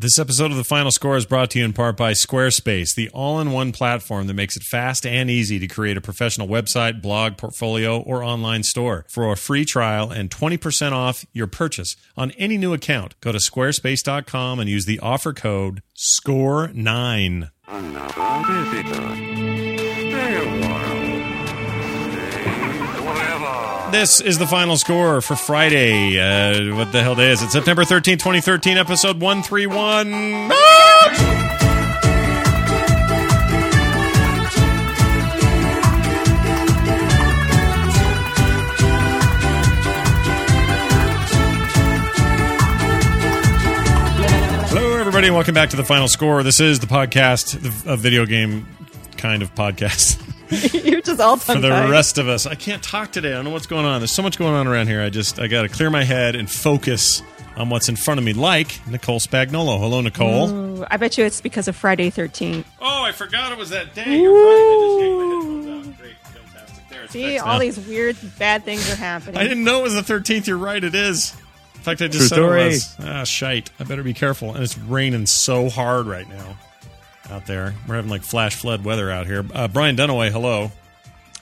This episode of The Final Score is brought to you in part by Squarespace, the all in one platform that makes it fast and easy to create a professional website, blog, portfolio, or online store. For a free trial and 20% off your purchase on any new account, go to squarespace.com and use the offer code SCORE9. Another visitor. This is the final score for Friday. Uh, what the hell day is it? September 13th, 2013, episode 131. Ah! Everybody, welcome back to the final score. This is the podcast, a video game kind of podcast You're just all for the tied. rest of us. I can't talk today. I don't know what's going on. There's so much going on around here. I just I got to clear my head and focus on what's in front of me. Like Nicole Spagnolo. Hello, Nicole. Ooh, I bet you it's because of Friday 13th. Oh, I forgot it was that day. You're right. I just yanked my headphones out. Great, fantastic. There, it's See, fixed all now. these weird, bad things are happening. I didn't know it was the 13th. You're right. It is. In fact, I just True said story. it was. Ah, shite. I better be careful. And it's raining so hard right now out there. We're having like flash flood weather out here. Uh, Brian Dunaway, hello.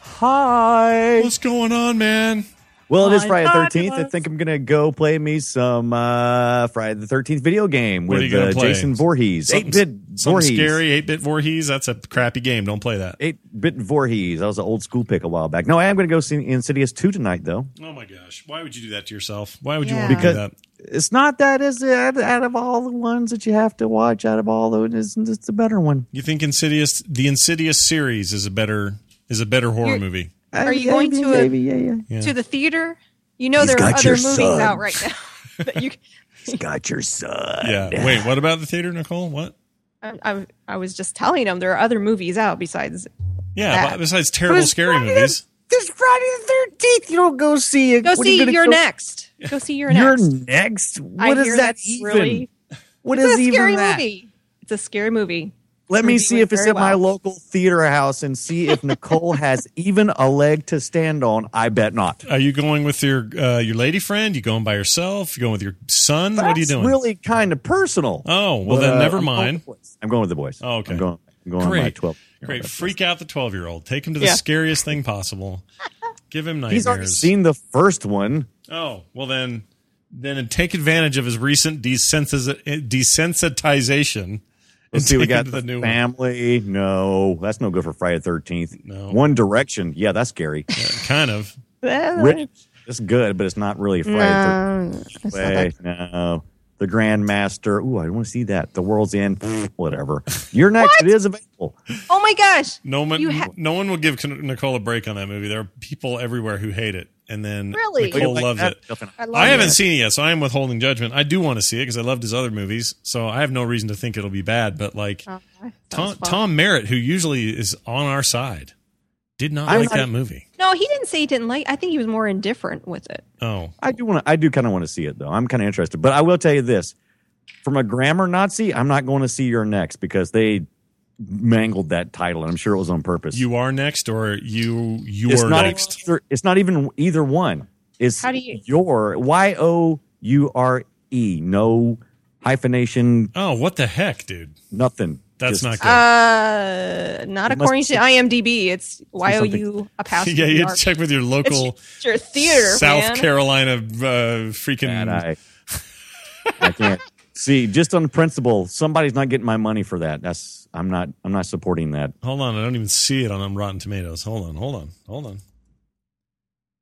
Hi. What's going on, man? Well, it is Hi, Friday the hi, 13th. I think I'm going to go play me some uh, Friday the 13th video game What are with you gonna uh, play? Jason Voorhees. Something- 8 bit Something Voorhees. scary, 8 bit Voorhees. That's a crappy game. Don't play that. 8 bit Voorhees. That was an old school pick a while back. No, I am going to go see Insidious 2 tonight, though. Oh my gosh. Why would you do that to yourself? Why would you Yeah. want to do Because that? it's not that, is it? Out out of all the ones that you have to watch, out of all those, it's, it's the better one. You think Insidious, the Insidious series is a better is a better horror You're- movie? Are you going to a- yeah, yeah. Yeah. To the theater? You know He's there are other movies son. out right now. that you, He's got your son. Yeah. Wait, what about the theater, Nicole? What? I, I, I was just telling him there are other movies out besides. Yeah, That. besides terrible But scary Friday movies. This Friday the 13th. You don't go see it. Go What you see gonna You're go- Next. Go see You're You're Next. next. I What is hear that that's even? really- What It's is a even scary that? movie. It's a scary movie. Let me see if it's very at my local theater house and see if Nicole has even a leg to stand on. I bet not. Are you going with your uh, your lady friend? You going by yourself? You going with your son? what are you That's doing? really kind of personal. Oh, well But, then uh, never I'm going mind. the. I'm going with the boys. Oh, okay. I'm going. I'm going with my Great. twelve. Great. Freak out the 12 year old. Take him to the Yeah. scariest thing possible. Give him nightmares. He's already seen the first one. Oh, well then then take advantage of his recent desensiz- desensitization. Let's see. We got the, the new one. family. No, that's no good for Friday Thirteenth. No. One Direction. Yeah, that's scary. Kind of. Rich. It's good, but it's not really Friday No, it's not Way, no. The Grandmaster. Ooh, I want to see that. The World's End. Whatever. You're next. It is available. Oh my gosh. No one, ha- no one will give Nicole a break on that movie. There are people everywhere who hate it, and then Really? Nicole Like loves that it. I love I haven't it. seen it yet, so I am withholding judgment. I do want to see it because I loved his other movies, so I have no reason to think it'll be bad. But like Oh, Tom. Tom Merritt, who usually is on our side, did not I'm like not- that movie. No, he didn't say he didn't like. I think he was more indifferent with it. Oh, I do want to. I do kind of want to see it though. I'm kind of interested, but I will tell you this: from a grammar Nazi, I'm not going to see your next because they mangled that title, and I'm sure it was on purpose. you are next, or you it's you're not next. Either, it's not even either one. It's How do you- your Y O U R E. No hyphenation. Oh, what the heck, dude? Nothing. That's Just- not good. Uh, not It must according be to IMDb. It's Y O U apostrophe. yeah, you R. check with your local It's your theater, South man. Carolina uh, freaking. And I, I can't see. Just on principle, somebody's not getting my money for that. That's I'm not. I'm not supporting that. Hold on, I don't even see it on um, Rotten Tomatoes. Hold on, hold on, hold on.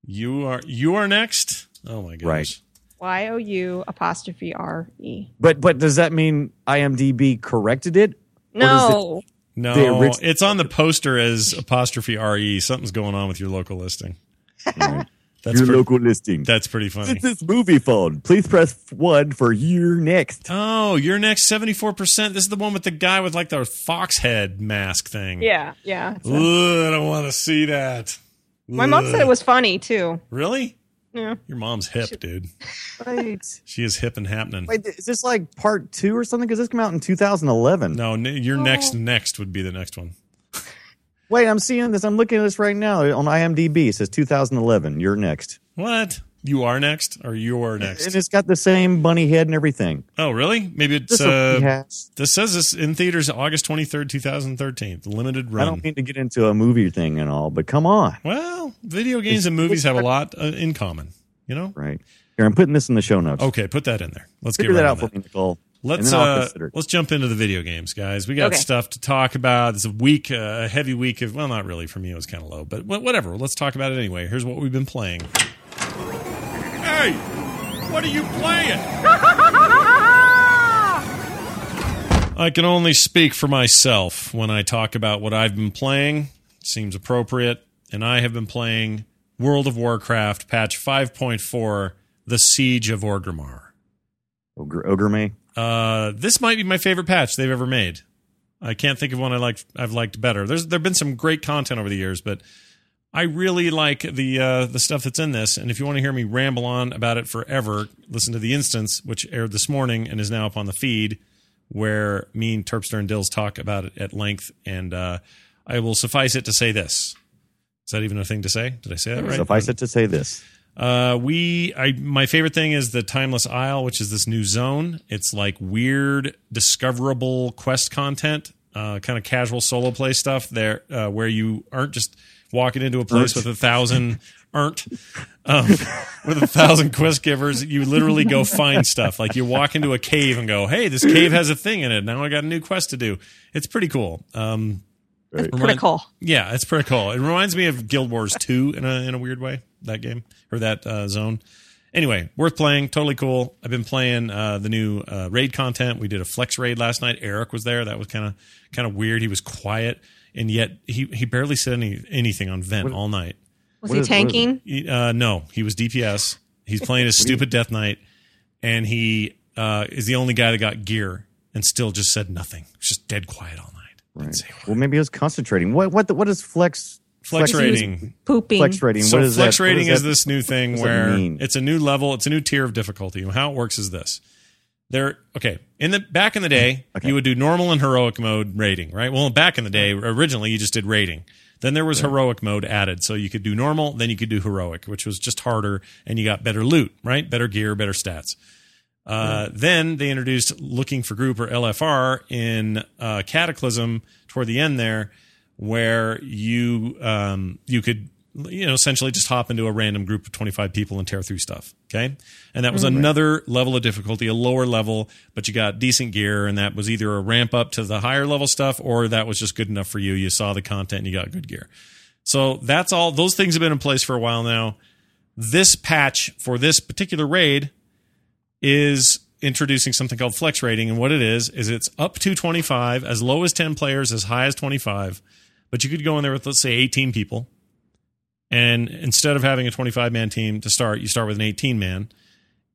You are you are next. Oh my gosh! Right. Y O U apostrophe R E. But but does that mean IMDb corrected it? No, The No, orig- it's on the poster as apostrophe re. Something's going on with your local listing. That's your pre- local listing. That's pretty funny. It's this Moviefone. Please press one for your next. Oh, you're next. Seventy four percent. This is the one with the guy with like the fox head mask thing. yeah, yeah. It's a- Ugh, I don't want to see that. my mom said it was funny too. Really? Yeah. Your mom's hip, dude. Wait, She is hip and happening. wait, is this like part two or something? Because this came out in 2011. No, n- Oh. your next oh. next would be the next one. Wait, I'm seeing this. I'm looking at this right now on IMDb. It says 2011. You're next. What? You are next, or you are next? and it's got the same bunny head and everything. Oh, really? Maybe it's. Uh, this says this in theaters August twenty third, two thousand thirteen. The limited run. I don't mean to get into a movie thing and all, but come on, well, video games It's- and movies have a lot uh, in common. You know. right? Here, I'm putting this in the show notes. Okay, put that in there. Let's figure get that out for me, Nicole. Let's and then I'll uh, let's jump into the video games, guys. We got Okay. stuff to talk about. It's a week, uh, a heavy week of well, not really for me. It was kind of low, but whatever. Let's talk about it anyway. Here's what we've been playing. Hey, what are you playing? I can only speak for myself when I talk about what I've been playing. It Seems appropriate, and I have been playing World of Warcraft patch 5.4, The Siege of Orgrimmar. Ogre, Ogre May. Uh, this might be my favorite patch they've ever made. I can't think of one I like I've liked better. There's there've been some great content over the years, but I really like the uh, the stuff that's in this. And if you want to hear me ramble on about it forever, listen to the instance which aired this morning and is now up on the feed, where me and Terpster and Dills talk about it at length. And uh, I will suffice it to say this. Is that even a thing to say? Did I say that right? Suffice it to say this. Uh, we, I, my favorite thing is the Timeless Isle, which is this new zone. It's like weird, discoverable quest content, uh, kind of casual solo play stuff there, uh, where you aren't just walking into a place with a thousand, aren't, um, with a thousand quest givers. You literally go find stuff. Like you walk into a cave and go, Hey, this cave has a thing in it. Now I got a new quest to do. It's pretty cool. Um, Right. Remind- Pretty cool. yeah, it's pretty cool. It reminds me of Guild Wars 2 in a in a weird way. That game or that uh, zone. Anyway, worth playing. Totally cool. I've been playing uh, the new uh, raid content. We did a flex raid last night. Eric was there. That was kind of kind of weird. He was quiet and yet he he barely said any anything on vent all night. Was What he is- what is it? tanking? He- uh, no, he was DPS. He's playing his stupid Death Knight, and he uh, is the only guy that got gear and still just said nothing. Just dead quiet all night. Didn't say a word. Well, maybe it was concentrating. What what the, what is flex Flex He raiding. Pooping. flex raiding? So what is flex that? Raiding is is this new thing what does that where it's a new level, it's a new tier of difficulty. How it works is this. There okay, in the back in the day, Okay. you would do normal and heroic mode raiding, right? Well, back in the day, originally you just did raiding. Then there was heroic mode added. So you could do normal, then you could do heroic, which was just harder and you got better loot, right? Better gear, better stats. Uh, Then they introduced looking for group or LFR in uh, Cataclysm toward the end there, where you um, you could you know essentially just hop into a random group of 25 people and tear through stuff. Okay, and that was another level of difficulty, a lower level, but you got decent gear, and that was either a ramp up to the higher level stuff or that was just good enough for you. You saw the content and you got good gear. So that's all. Those things have been in place for a while now. This patch for this particular raid is introducing something called flex raiding. And what it is is it's up to 25 as low as 10 players as high as 25 but you could go in there with let's say 18 people. And instead of having a 25 man team to start you start with an 18 man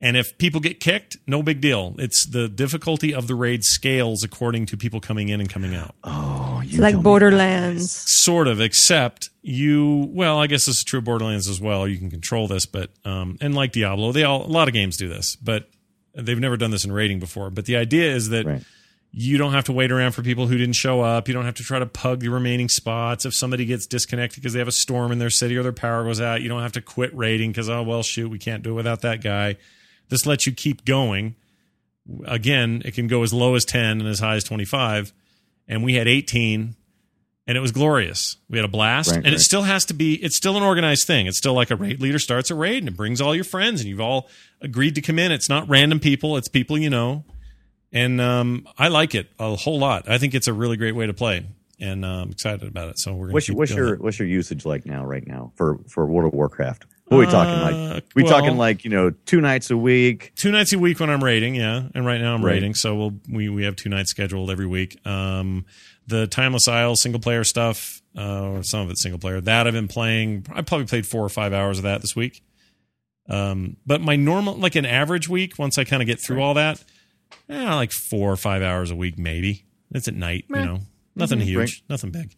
and if people get kicked no big deal. It's the difficulty of the raid scales according to people coming in and coming out. Oh, It's you like Borderlands. sort of except you well i guess this is true of borderlands as well. You can control this but um and like diablo they all a lot of games do this but they've never done this in raiding before. But the idea is that Right. you don't have to wait around for people who didn't show up. You don't have to try to pug the remaining spots. If somebody gets disconnected because they have a storm in their city or their power goes out you don't have to quit raiding because oh well shoot we can't do it without that guy this lets you keep going again it can go as low as 10 and as high as 25 and we had 18 and it was glorious. We had a blast, Right, and it still has to be. It's still an organized thing. It's still like a raid leader starts a raid and it brings all your friends, and you've all agreed to come in. It's not random people; it's people you know, and um, I like it a whole lot. I think it's a really great way to play, and uh, I'm excited about it. So we're gonna What's what's your it. what's your usage like now? Right now for for World of Warcraft. What are we talking Uh, like? We well- talking like you know two nights a week. two nights a week when I'm raiding, yeah. And right now I'm Right. raiding, so we'll we we have two nights scheduled every week. Um, the Timeless Isle single player stuff, uh, or some of it's single player. That I've been playing. I probably played four or five hours of that this week. Um, but my normal, like an average week, once I kind of get through all that, eh, like four or five hours a week, maybe. It's at night, you know, nothing huge, Right. nothing big.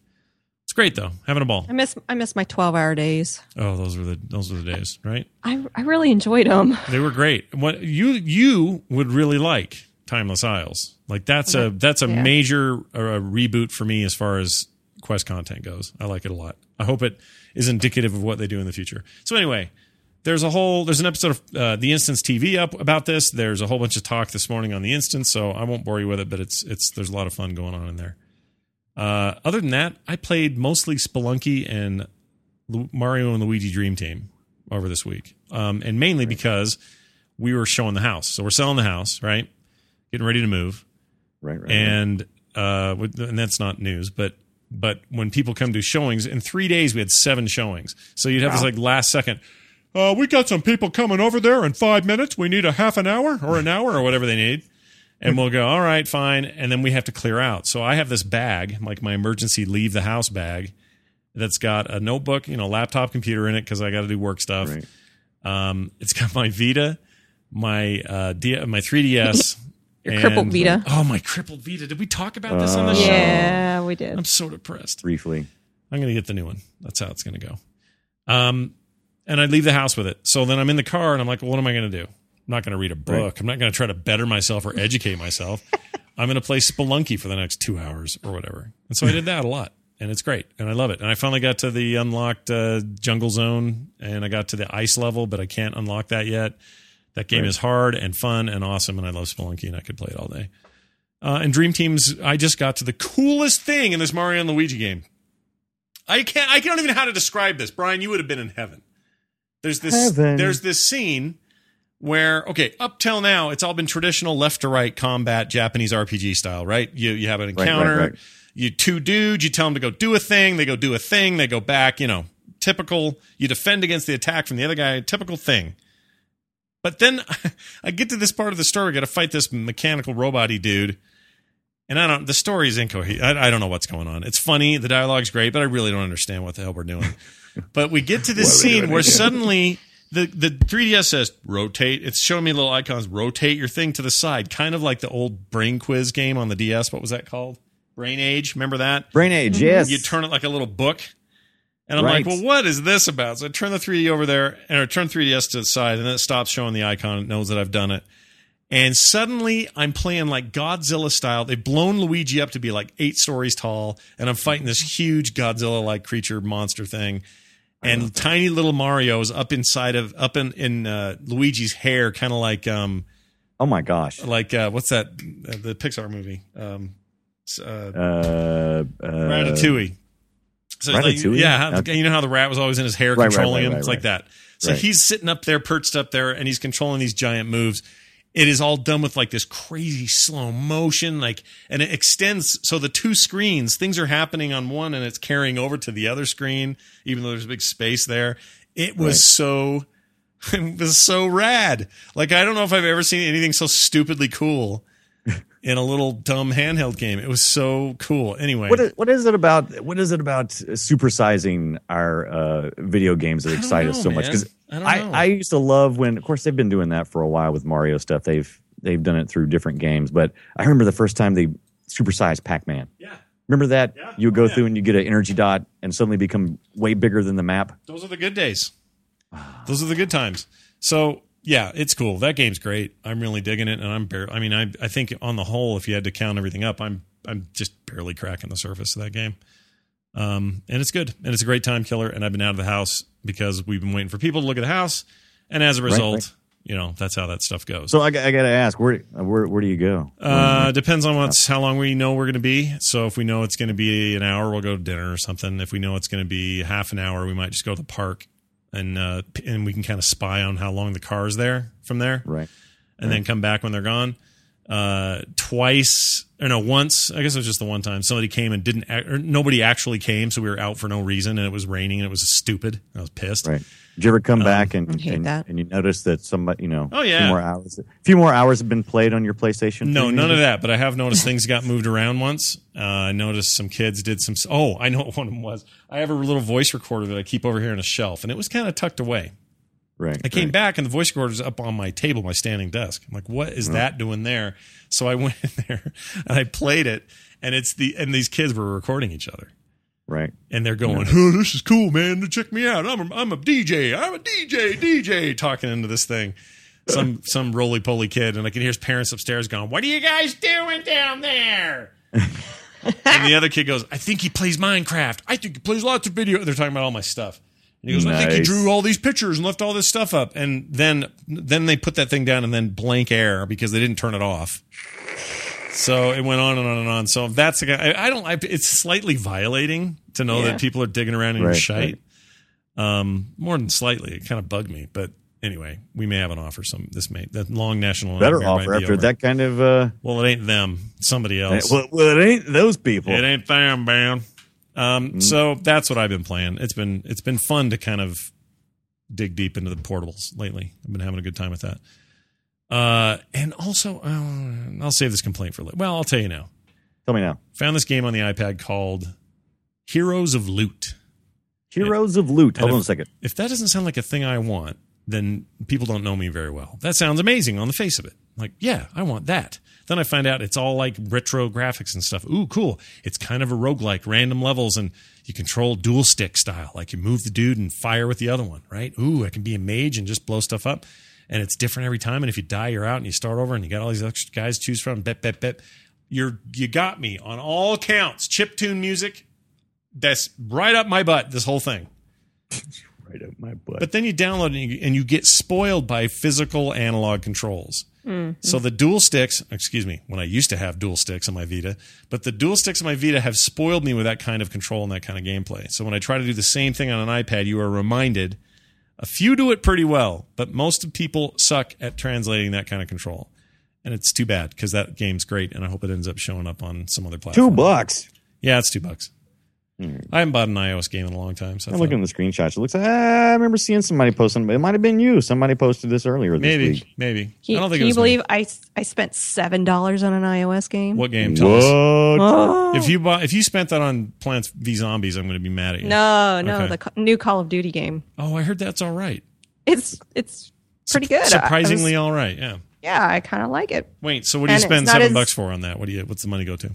Great though, having a ball. I miss I miss my twelve hour days. Oh, those were the those were the days, right? I I really enjoyed them. They were great. What you you would really like Timeless Isles. Like that's a that's a Yeah. major uh, reboot for me as far as quest content goes. I like it a lot. I hope it is indicative of what they do in the future. So anyway, there's a whole there's an episode of uh, the Instance TV up about this. There's a whole bunch of talk this morning on the Instance, so I won't bore you with it. But it's it's there's a lot of fun going on in there. Uh, other than that, I played mostly Spelunky and Lu- Mario and Luigi Dream Team over this week, um, and mainly because we were showing the house. So we're selling the house, right? Getting ready to move Right, right. and uh, and that's not news, but but when people come to showings in three days, we had seven showings. So you'd have this like last second. Uh, we got some people coming over there in five minutes. We need a half an hour or an hour or whatever they need. And we'll go, all right, fine. And then we have to clear out. So I have this bag, like my emergency leave the house bag, that's got a notebook, you know, laptop computer in it because I got to do work stuff. Right. Um, it's got my Vita, my uh, D- my 3DS, Your crippled Vita. Oh, my crippled Vita. Did we talk about this on the show? Yeah, we did. I'm so depressed. Briefly. I'm going to get the new one. That's how it's going to go. Um, and I leave the house with it. So then I'm in the car and I'm like, well, what am I going to do? I'm not going to read a book. Right. I'm not going to try to better myself or educate myself. I'm going to play Spelunky for the next two hours or whatever. And so I did that a lot. And it's great. And I love it. And I finally got to the unlocked uh, jungle zone and I got to the ice level, but I can't unlock that yet. That game Right. is hard and fun and awesome. And I love Spelunky and I could play it all day. Uh, and Dream Teams, I just got to the coolest thing in this Mario and Luigi game. I can't. I don't even know how to describe this. Brian, you would have been in heaven. There's this. Heaven. There's this scene where okay, up till now, it's all been traditional left to right combat Japanese RPG style, right? You you have an right, encounter. right. You two dudes. You tell them to go do a thing. They go do a thing. They go back. You know, typical. You defend against the attack from the other guy. Typical thing. But then I get to this part of the story. Got to fight this mechanical robot-y dude. And I don't. The story is incoherent. I, I don't know what's going on. It's funny. The dialogue's great, but I really don't understand what the hell we're doing. but we get to this What are we scene where suddenly the the 3ds says rotate. It's showing me little icons. Rotate your thing to the side, kind of like the old brain quiz game on the DS. What was that called? Brain Age. Remember that? Brain Age, yes. You turn it like a little book. And I'm Right. like, well, what is this about? So I turn the 3D over there and I turn 3DS to the side and then it stops showing the icon. It knows that I've done it. And suddenly I'm playing like Godzilla style. They've blown Luigi up to be like eight stories tall. And I'm fighting this huge Godzilla like creature monster thing. And tiny little Mario is up inside of, up in, in uh, Luigi's hair, kind of like, um, oh my gosh. like, uh, what's that? Uh, the Pixar movie. Um, uh, Uh, uh, Ratatouille. So it's like- Ratatouille? yeah, Okay. you know how the rat was always in his hair Right, controlling right, him. right, it's like that. So he's sitting up there, perched up there, and he's controlling these giant moves. It is all done with like this crazy slow motion, like, and it extends. So the two screens, things are happening on one, and it's carrying over to the other screen, even though there's a big space there. It was Right. so, it was so rad. Like I don't know if I've ever seen anything so stupidly cool in a little dumb handheld game. It was so cool. Anyway, What is, what is it about? What is it about supersizing our uh, video games that excite us know, so much? Because I I. I used to love when, of course, they've been doing that for a while with Mario stuff. They've they've done it through different games, but I remember the first time they supersized Pac Man. yeah. Remember that? Yeah. You would go Oh, yeah. through and you get an energy dot and suddenly become way bigger than the map. Those are the good days. Those are the good times. So yeah, it's cool. That game's great. I'm really digging it, and I'm barely. I mean, I I think on the whole, if you had to count everything up, I'm I'm just barely cracking the surface of that game. Um, and it's good, and it's a great time killer. And I've been out of the house because we've been waiting for people to look at the house, and as a result, right. you know, that's how that stuff goes. So I, got- I got to ask, where where where do you go? Uh, depends on what's how long we know we're going to be. So if we know it's going to be an hour, we'll go to dinner or something. If we know it's going to be half an hour, we might just go to the park and uh, and we can kind of spy on how long the car is there from there, right. and then come back when they're gone. Uh, twice or no, once. I guess it was just the one time somebody came and didn't. Or nobody actually came, so we were out for no reason, and it was raining, and it was stupid. I was pissed. Right. Did you ever come back and and, and you notice that somebody, you know, Oh, a yeah. few more hours, a few more hours have been played on your PlayStation? No, none of that. But I have noticed things got moved around once. Uh, I noticed some kids did some. Oh, I know what one of them was. I have a little voice recorder that I keep over here on a shelf, and it was kind of tucked away. Right. I came right. back, and the voice recorder's up on my table, my standing desk. I'm like, "What is that doing there?" So I went in there and I played it, and it's the and these kids were recording each other. Right. And they're going, "Oh, this is cool, man! Check me out. I'm a, I'm a DJ. I'm a DJ, DJ." Talking into this thing, some some roly poly kid, and I can hear his parents upstairs going, "What are you guys doing down there?" and the other kid goes, "I think he plays Minecraft. I think he plays lots of video." They're talking about all my stuff, And he goes, I think he drew all these pictures and left all this stuff up. And then then they put that thing down and then blank air because they didn't turn it off. So it went on and on and on. So that's the guy. I, I don't. I, it's slightly violating to know Yeah. that people are digging around in your Right. Um, more than slightly, it kind of bugged me. But anyway, we may have an offer. Some this may that long national Better offer be after over. that kind of. uh Well, it ain't them. Somebody else. well, well, it ain't those people. It ain't them, man. Um, Mm. So that's what I've been playing. It's been it's been fun to kind of dig deep into the portables lately. I've been having a good time with that. Uh, and also, uh, I'll save this complaint for later. Well, I'll tell you now. Tell me now. Found this game on the iPad called Heroes of Loot. Heroes of Loot. Hold And on a second. If that doesn't sound like a thing I want, then people don't know me very well. That sounds amazing on the face of it. Like, yeah, I want that. Then I find out it's all like retro graphics and stuff. Ooh, cool. It's kind of a roguelike, random levels, and you control dual stick style. Like you move the dude and fire with the other one, right? Ooh, I can be a mage and just blow stuff up. And it's different every time. And if you die, you're out and you start over and you got all these extra guys to choose from. Bet, bet, bet. You're you got me on all counts. Chip tune music. That's right up my butt, this whole thing. Right up my butt. But then you download and you, and you get spoiled by physical analog controls. Hmm. So the dual sticks, excuse me, when I used to have dual sticks on my Vita, but the dual sticks on my Vita have spoiled me with that kind of control and that kind of gameplay. So when I try to do the same thing on an iPad, you are reminded a few do it pretty well, but most of people suck at translating that kind of control. And it's too bad because that game's great, and I hope it ends up showing up on some other platform. Two bucks. Yeah, it's two bucks. I haven't bought an iOS game in a long time, so I I'm looking at the screenshots. It looks like ah, I remember seeing somebody posting. It might have been you. Somebody posted this earlier this maybe, week. maybe. Can, I don't think can it you was me. believe I I spent seven dollars on an iOS game? What game? Tell us. What? Oh. If you bought, if you spent that on Plants v Zombies, I'm going to be mad at you. No, no, Okay. the co- new Call of Duty game. Oh, I heard that's all right. It's it's pretty good. I- I was- Surprisingly, all right. Yeah. yeah, I kind of like it. Wait. So, what do you And it's spend seven as- bucks for on that? What do you? What's the money go to?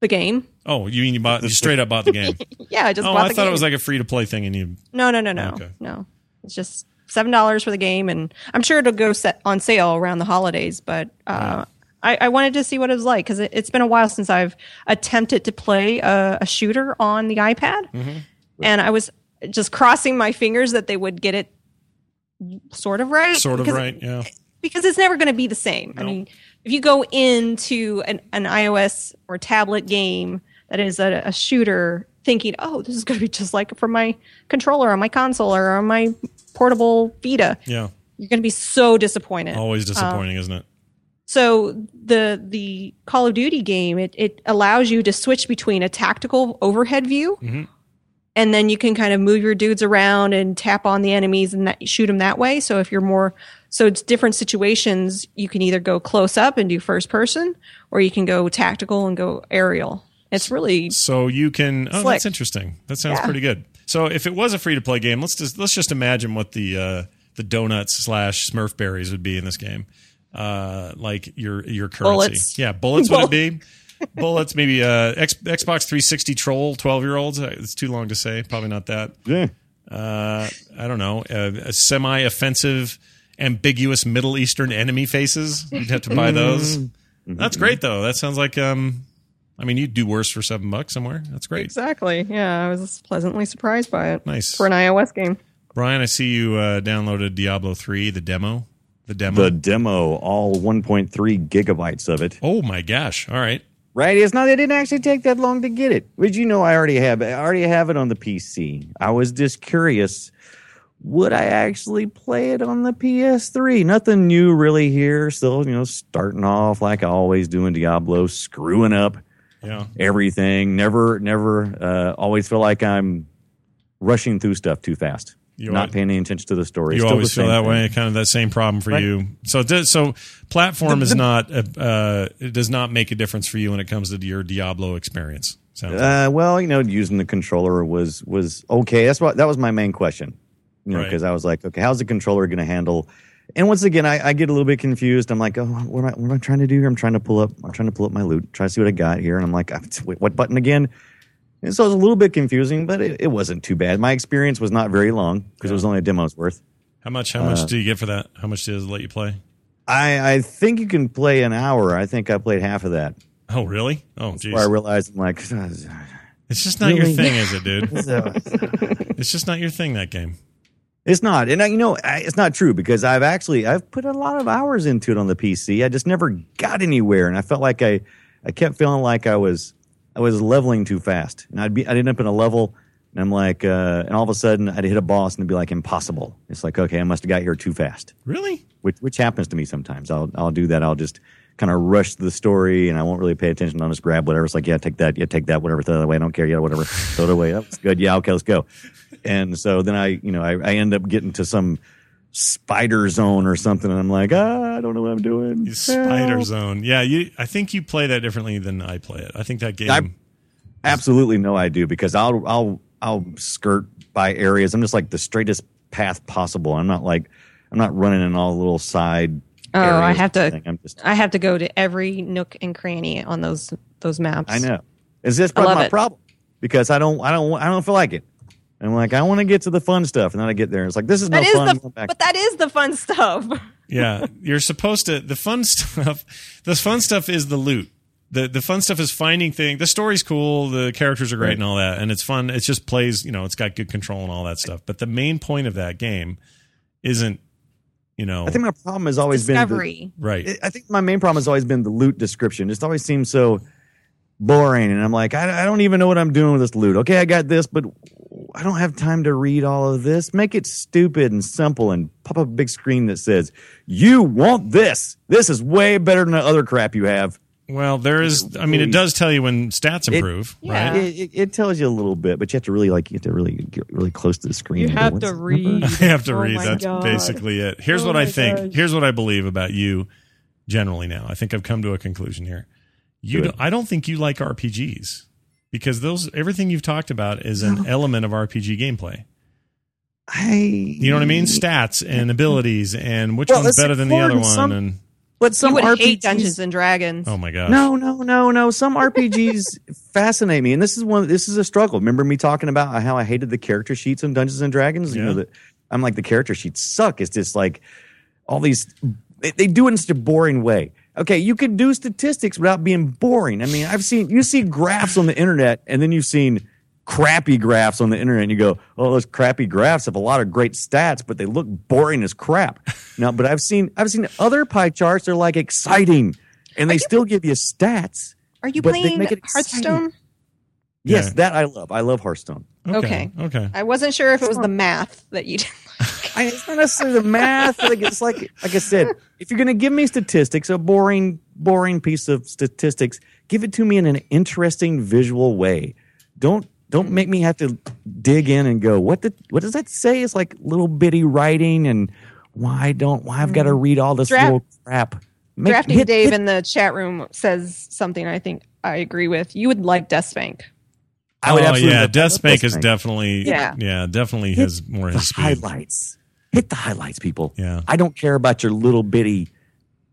The game. Oh, you mean you bought? You straight up bought the game? Yeah, I just oh, I thought game. it was like a free to play thing, and you. no, no, no, no, Okay. no. It's just seven dollars for the game, and I'm sure it'll go set on sale around the holidays. But uh, I, I wanted to see what it was like because it, it's been a while since I've attempted to play a, a shooter on the iPad, Mm-hmm. and I was just crossing my fingers that they would get it sort of right. Sort of right. Yeah. because it's never going to be the same. I mean, if you go into an, an iOS or tablet game that is a, a shooter, thinking, "Oh, this is going to be just like for my controller on my console or on my portable Vita," Yeah. you're going to be so disappointed. Always disappointing, isn't it? So the the Call of Duty game it it allows you to switch between a tactical overhead view, Mhm. and then you can kind of move your dudes around and tap on the enemies and that, shoot them that way. So if you're more so it's different situations. You can either go close up and do first person, or you can go tactical and go aerial. It's really So you can. Oh, that's interesting. That sounds Yeah. pretty good. So if it was a free to play game, let's just let's just imagine what the uh, the donuts slash Smurf berries would be in this game. Uh, like your your currency. Bullets. Yeah, bullets would it be? bullets, maybe uh, X, Xbox 360 troll, twelve year olds. It's too long to say. Probably not that. Yeah. Uh, I don't know. Uh, a semi offensive, ambiguous Middle Eastern enemy faces. You'd have to buy those. That's great though. That sounds like um. I mean, you'd do worse for seven bucks somewhere. That's great. exactly yeah. I was pleasantly surprised by it Nice. for an iOS game. Brian, I see you uh, downloaded Diablo 3, the demo. The demo. The demo, all 1.3 gigabytes of it. oh my gosh. All right. Right? It's not. It didn't actually take that long to get it. But you know, I already have. I already have it on the PC. I was just curious. Would I actually play it on the PS3? Nothing new really here. Still, you know, starting off like I always do in Diablo, screwing up Yeah. everything. Never, never. Uh, always feel like I'm rushing through stuff too fast. You not always- paying any attention to the story. You Still always feel that thing. way, kind of that same problem for Right. you. So, it does- so platform is not, uh, uh, it does not make a difference for you when it comes to your Diablo experience. Sounds like. Uh, well, you know, using the controller was was okay. That's what that was my main question. You know, Right. because I was like, okay, how's the controller going to handle? And once again, I, I get a little bit confused. I'm like, oh, what am, I, what am I trying to do here? I'm trying to pull up. I'm trying to pull up my loot, try to see what I got here, and I'm like, wait, what button again? And so it was a little bit confusing, but it, it wasn't too bad. My experience was not very long because it was only a demo's worth. How much, how uh, much do you get for that? How much does it let you play? I, I think you can play an hour. I think I played half of that. Oh, really? Oh, geez. Where I realized I'm like, It's just not your thing, is it, dude? It's just not your thing. That game. It's not, and I, you know, I, it's not true because I've actually I've put a lot of hours into it on the PC. I just never got anywhere, and I felt like I I kept feeling like I was I was leveling too fast, and I'd be I'd end up in a level, and I'm like, uh, and all of a sudden I'd hit a boss, and it'd be like impossible. It's like, okay, I must have got here too fast. Really? which which happens to me sometimes. I'll I'll do that. I'll just kind of rush the story and I won't really pay attention. I'll just grab whatever. It's like, yeah, take that. Yeah, take that. Whatever. Throw it away. I don't care. Yeah, whatever. Throw it away. That's good. Yeah, okay, let's go. And so then I, you know, I, I end up getting to some spider zone or something, and I'm like, ah, I don't know what I'm doing. You Spider Help. Zone. Yeah, you. I think you play that differently than I play it. I think that game. I- Absolutely no, I do because I'll I'll I'll skirt by areas. I'm just like the straightest path possible. I'm not like I'm not running in all little side. Oh, I have to- I'm just I have to go to every nook and cranny on those those maps. I know. Is this I part of my it. problem? Because I don't, I don't, I don't feel like it. I'm like, I want to get to the fun stuff, and then I get there, and it's like, this is no That is fun. the back. but that is the fun stuff. yeah, you're supposed to. The fun stuff. The fun stuff is the loot. The the fun stuff is finding things. The story's cool. The characters are great and all that, and it's fun. It just plays. You know, it's got good control and all that stuff. But the main point of that game isn't. You know, I think my problem has always been. The, right. I think my main problem has always been the loot description. It always seems so boring, and I'm like, I, I don't even know what I'm doing with this loot. Okay, I got this, but I don't have time to read all of this. Make it stupid and simple, and pop up a big screen that says, "You want this? This is way better than the other crap you have." Well, there is. I mean, it does tell you when stats It- improve, Yeah. right? It, it, it tells you a little bit, but you have to really like you have to really get really close to the screen. You have to read. I have to Oh read. That's God. basically it. Here's Oh what I think. gosh. Here's what I believe about you generally now. I think I've come to a conclusion here. You, Good. don't, I don't think you like RPGs because those everything you've talked about is an element of RPG gameplay. I You know what I mean? Stats and abilities and which Well, one's better than the other important. one. Some- and But You some would RPGs, hate Dungeons and Dragons. oh my god! No, no, no, no. Some RPGs fascinate me, and this is one. This is a struggle. Remember me talking about how I hated the character sheets on Dungeons and Dragons? You Yeah. know that I'm like the character sheets suck. It's just like all these. They, they do it in such a boring way. Okay, you could do statistics without being boring. I mean, I've seen you see graphs on the internet, and then you've seen crappy graphs on the internet, and you go, "Oh, those crappy graphs have a lot of great stats, but they look boring as crap." Now, but I've seen I've seen other pie charts. They're like exciting, and they still give you stats. Are you playing make it exciting. Hearthstone? Yes, Yeah. that I love. I love Hearthstone. okay, okay. I wasn't sure if it was the math that you didn't like. I, it's not necessarily the math. Like it's like like I said, if you're going to give me statistics, a boring boring piece of statistics, give it to me in an interesting visual way. Don't don't make me have to dig in and go, what did what does that say? It's like little bitty writing, and why don't why I've got to mm. read all this Draft- little crap. Make- Drafting hit- Dave hit- in the chat room says something I think I agree with. You would like Deathspank. I would oh absolutely yeah, love- Deathspank is definitely Yeah. yeah, definitely Hit his more the his highlights. Hit the highlights, people. Yeah. I don't care about your little bitty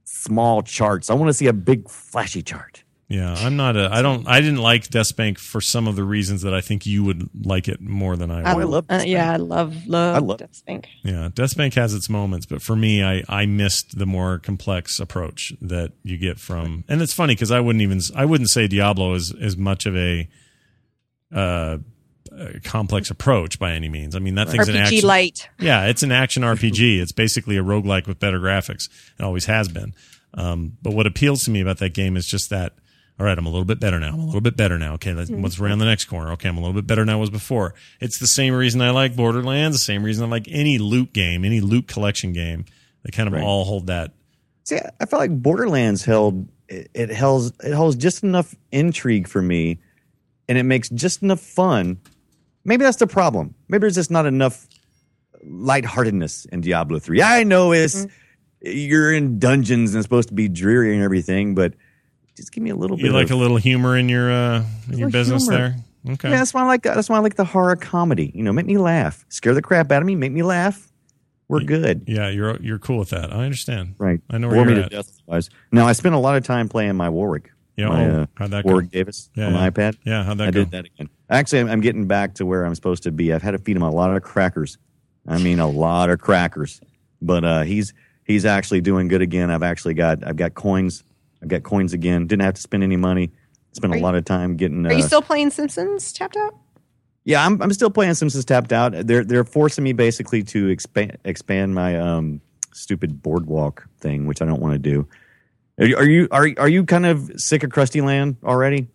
small charts. I want to see a big flashy chart. Yeah, I'm not a. I don't. I didn't like Deathspank for some of the reasons that I think you would like it more than I would. I love uh, yeah, I love love, I love- Deathspank. Yeah, Bank has its moments, but for me, I I missed the more complex approach that you get from. And it's funny because I wouldn't even I wouldn't say Diablo is as much of a uh, a complex approach by any means. I mean that thing's an RPG action. light. Yeah, it's an action RPG. It's basically a roguelike with better graphics. It always has been. Um, but what appeals to me about that game is just that. All right, I'm a little bit better now. I'm a little bit better now. Okay, let's, what's around the next corner? Okay, I'm a little bit better now than I was before. It's the same reason I like Borderlands. The same reason I like any loot game, any loot collection game. They kind of Right. all hold that. See, I felt like Borderlands held it, it holds it holds just enough intrigue for me, and it makes just enough fun. Maybe that's the problem. Maybe there's just not enough lightheartedness in Diablo three. I know it's mm-hmm. you're in dungeons and it's supposed to be dreary and everything, but just give me a little bit You bit. like of, a little humor in your uh, in your business humor. there. Okay. Yeah, that's why I like that's why I like the horror comedy. You know, make me laugh, scare the crap out of me, make me laugh. We're good. Yeah, you're you're cool with that. I understand. Right. I know where Bore you're at. death. Now I spent a lot of time playing my Warwick. Yeah. my, oh, uh, how'd that go? Warwick Davis Yeah, on yeah. iPad. Yeah, how'd that I go? did that again. Actually, I'm, I'm getting back to where I'm supposed to be. I've had to feed him a lot of crackers. I mean, a lot of crackers. But uh, he's he's actually doing good again. I've actually got I've got coins. I've got coins again. Didn't have to spend any money. spent Are a you- lot of time getting. Uh, Are you still playing Simpsons tapped out? yeah, I'm I'm still playing Simpsons Tapped Out. They're they're forcing me basically to expand expand my um stupid boardwalk thing, which I don't want to do. Are you are you are, are you kind of sick of Krusty Land already?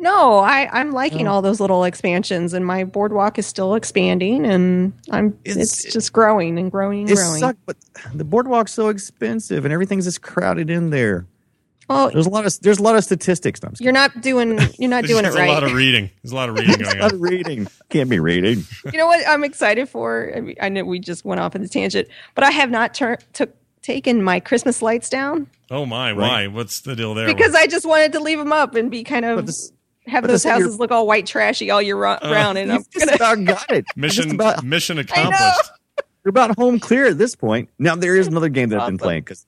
No, I, I'm liking Oh. all those little expansions, and my boardwalk is still expanding, and I'm It's- it's, just growing and growing and It growing. sucks, but the boardwalk's so expensive and everything's just crowded in there. Well, There's a lot of there's a lot of statistics. No, I'm just you're not doing you're not There's doing it just a lot of reading. There's a lot of reading kidding. going a lot on. of reading. Can't be reading. you know what I'm excited for? I, mean, I know we just went off in the tangent, but I have not tur- took taken my Christmas lights down Oh my, why? What's the deal there? because I just wanted to leave them up and be kind of this- have those houses look all white trashy all year ro- uh, round, and I'm You've just gonna. about got it. mission about, mission accomplished. you're about home clear at this point. Now there is another game that I've been playing because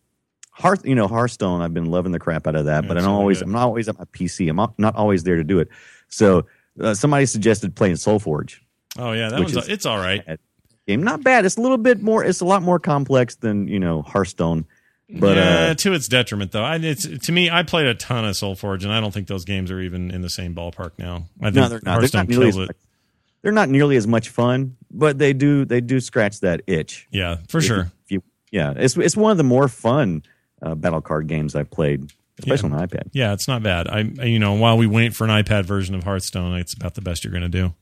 Hearth, you know, Hearthstone. I've been loving the crap out of that, but I'm always good. I'm not always at my PC. I'm not- always there to do it. So uh, somebody suggested playing SolForge. Oh yeah, that is- it's all right. Game not bad. It's a little bit more. It's a lot more complex than you know Hearthstone. But yeah, uh, to its detriment, though. I, it's to me, I played a ton of SolForge, and I don't think those games are even in the same ballpark now. I think no, they're not. They're not nearly as kills it. much, they're not nearly as much fun, but they do they do scratch that itch. Yeah, for If you- sure. If you, yeah, it's it's one of the more fun uh, battle card games I've played, especially on iPad. Yeah, it's not bad. I, you know, while we wait for an iPad version of Hearthstone, it's about the best you're going to do.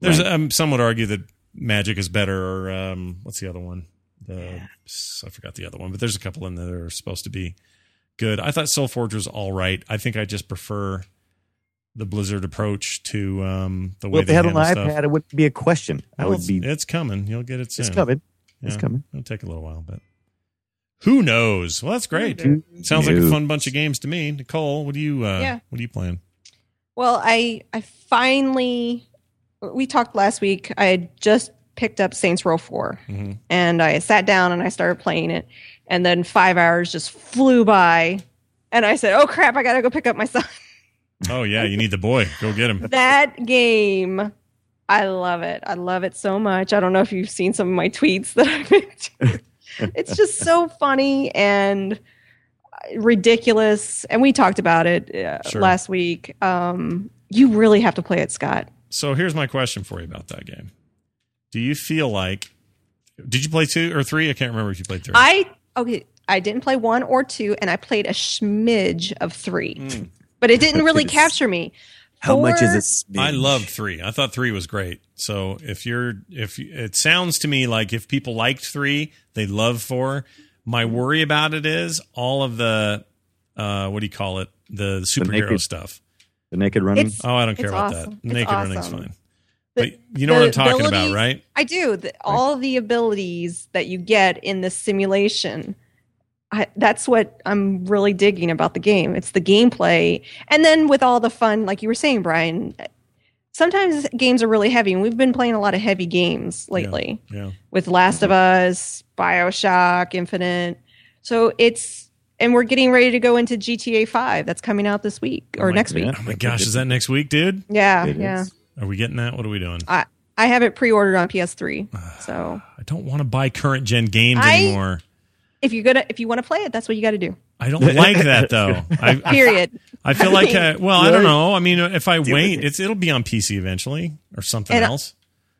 There's, Right. um, some would argue that Magic is better, or um, what's the other one? The I forgot the other one, but there's a couple in there that are supposed to be good. I thought SolForge was all right. I think I just prefer the Blizzard approach to um, the way Well, if they had on handle the stuff. iPad, it wouldn't be a question. I would it's, be. it's coming. You'll get it soon. It's coming. Yeah. It's coming. It'll take a little while, but who knows? Well, that's great. Who Sounds like a fun bunch of games to me. Nicole, what do you? Uh, Yeah. What are you playing? Well, I I finally we talked last week. I had just picked up Saints Row 4 hmm and I sat down and I started playing it, and then five hours just flew by, and I said, "Oh crap! I gotta go pick up my son." Oh yeah, you need the boy. Go get him. that game, I love it. I love it so much. I don't know if you've seen some of my tweets that I've been. it's just so funny and ridiculous, and we talked about it uh, Sure. last week. Um, you really have to play it, Scott. So here's my question for you about that game. Do you feel like? Did you play two or three? I can't remember if you played three. I okay. I didn't play one or two, and I played a smidge of three, Mm. but it didn't really capture me. How much is Four- it? smidge? I loved three. I thought three was great. So if you're if you- it sounds to me like if people liked three, they love four. My worry about it is all of the uh, what do you call it? The superhero naked- stuff. the naked running. It's- Oh, I don't care about awesome. that. It's Naked running's awesome. fine. The- But you know what I'm talking about, right? I do. The, all the abilities that you get in this simulation. I, that's what I'm really digging about the game. It's the gameplay, and then with all the fun, like you were saying, Brian. Sometimes games are really heavy, and we've been playing a lot of heavy games lately Yeah. with Last of Us, Bioshock, Infinite. So it's and we're getting ready to go into GTA Five. That's coming out this week oh or my- next week. yeah. Oh my gosh, is that next week, dude? Yeah, It yeah. is. Are we getting that? What are we doing? I I have it pre-ordered on PS3. Ah, so I don't want to buy current gen games I- anymore. If you're gonna if you want to play it, that's what you got to do. I don't like that though. I, I, Period. I feel like, I uh, well, I don't know. I mean, if I wait, it. it's it'll be on PC eventually or something And- else.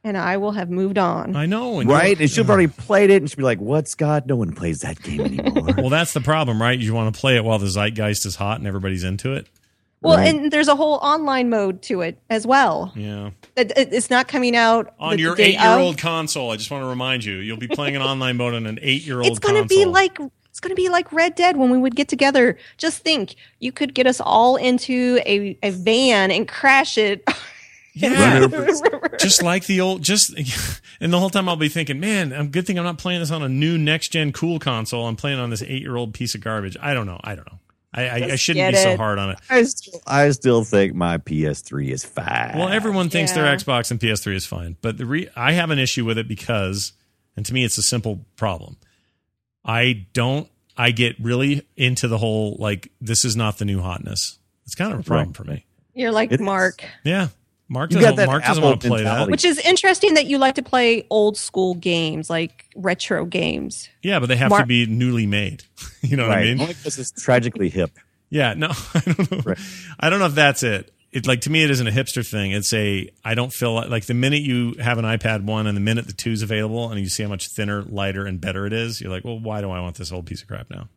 and I will have moved on. I know, and right? And she'll have already played it, and she'll be like, "What, Scott? No one plays that game anymore." Well, that's the problem, right? You want to play it while the zeitgeist is hot and everybody's into it. Well, Right. and there's a whole online mode to it as well. Yeah. It, it- it's not coming out On the your day eight-year-old of. console, I just want to remind you, you'll be playing an online mode on an eight-year-old. It's going to be like it's going to be like Red Dead when we would get together. Just think, you could get us all into a, a van and crash it. yeah, just like the old. Just and the whole time I'll be thinking, man, I'm good thing I'm not playing this on a new next-gen cool console. I'm playing on this eight-year-old piece of garbage. I don't know. I don't know. I, I, I shouldn't get be so hard on it. I still, I still think my PS3 is fine. Well, everyone thinks their Xbox and PS3 is fine, but the re- I have an issue with it because, and to me, it's a simple problem. I don't. I get really into the whole like this is not the new hotness. It's kind of a problem Right. for me. You're like It is. Mark. Yeah, Mark You doesn't. that Mark doesn't want to play that. mentality. Which is interesting that you like to play old school games, like retro games. Yeah, but they have to be newly made. you know what I mean? Only because it's tragically hip. Yeah, no, I don't know. Right. I don't know if that's it. It like to me, it isn't a hipster thing. It's a I don't feel like, like the minute you have an iPad one and the minute the two's available and you see how much thinner, lighter, and better it is, you're like, well, why do I want this old piece of crap now?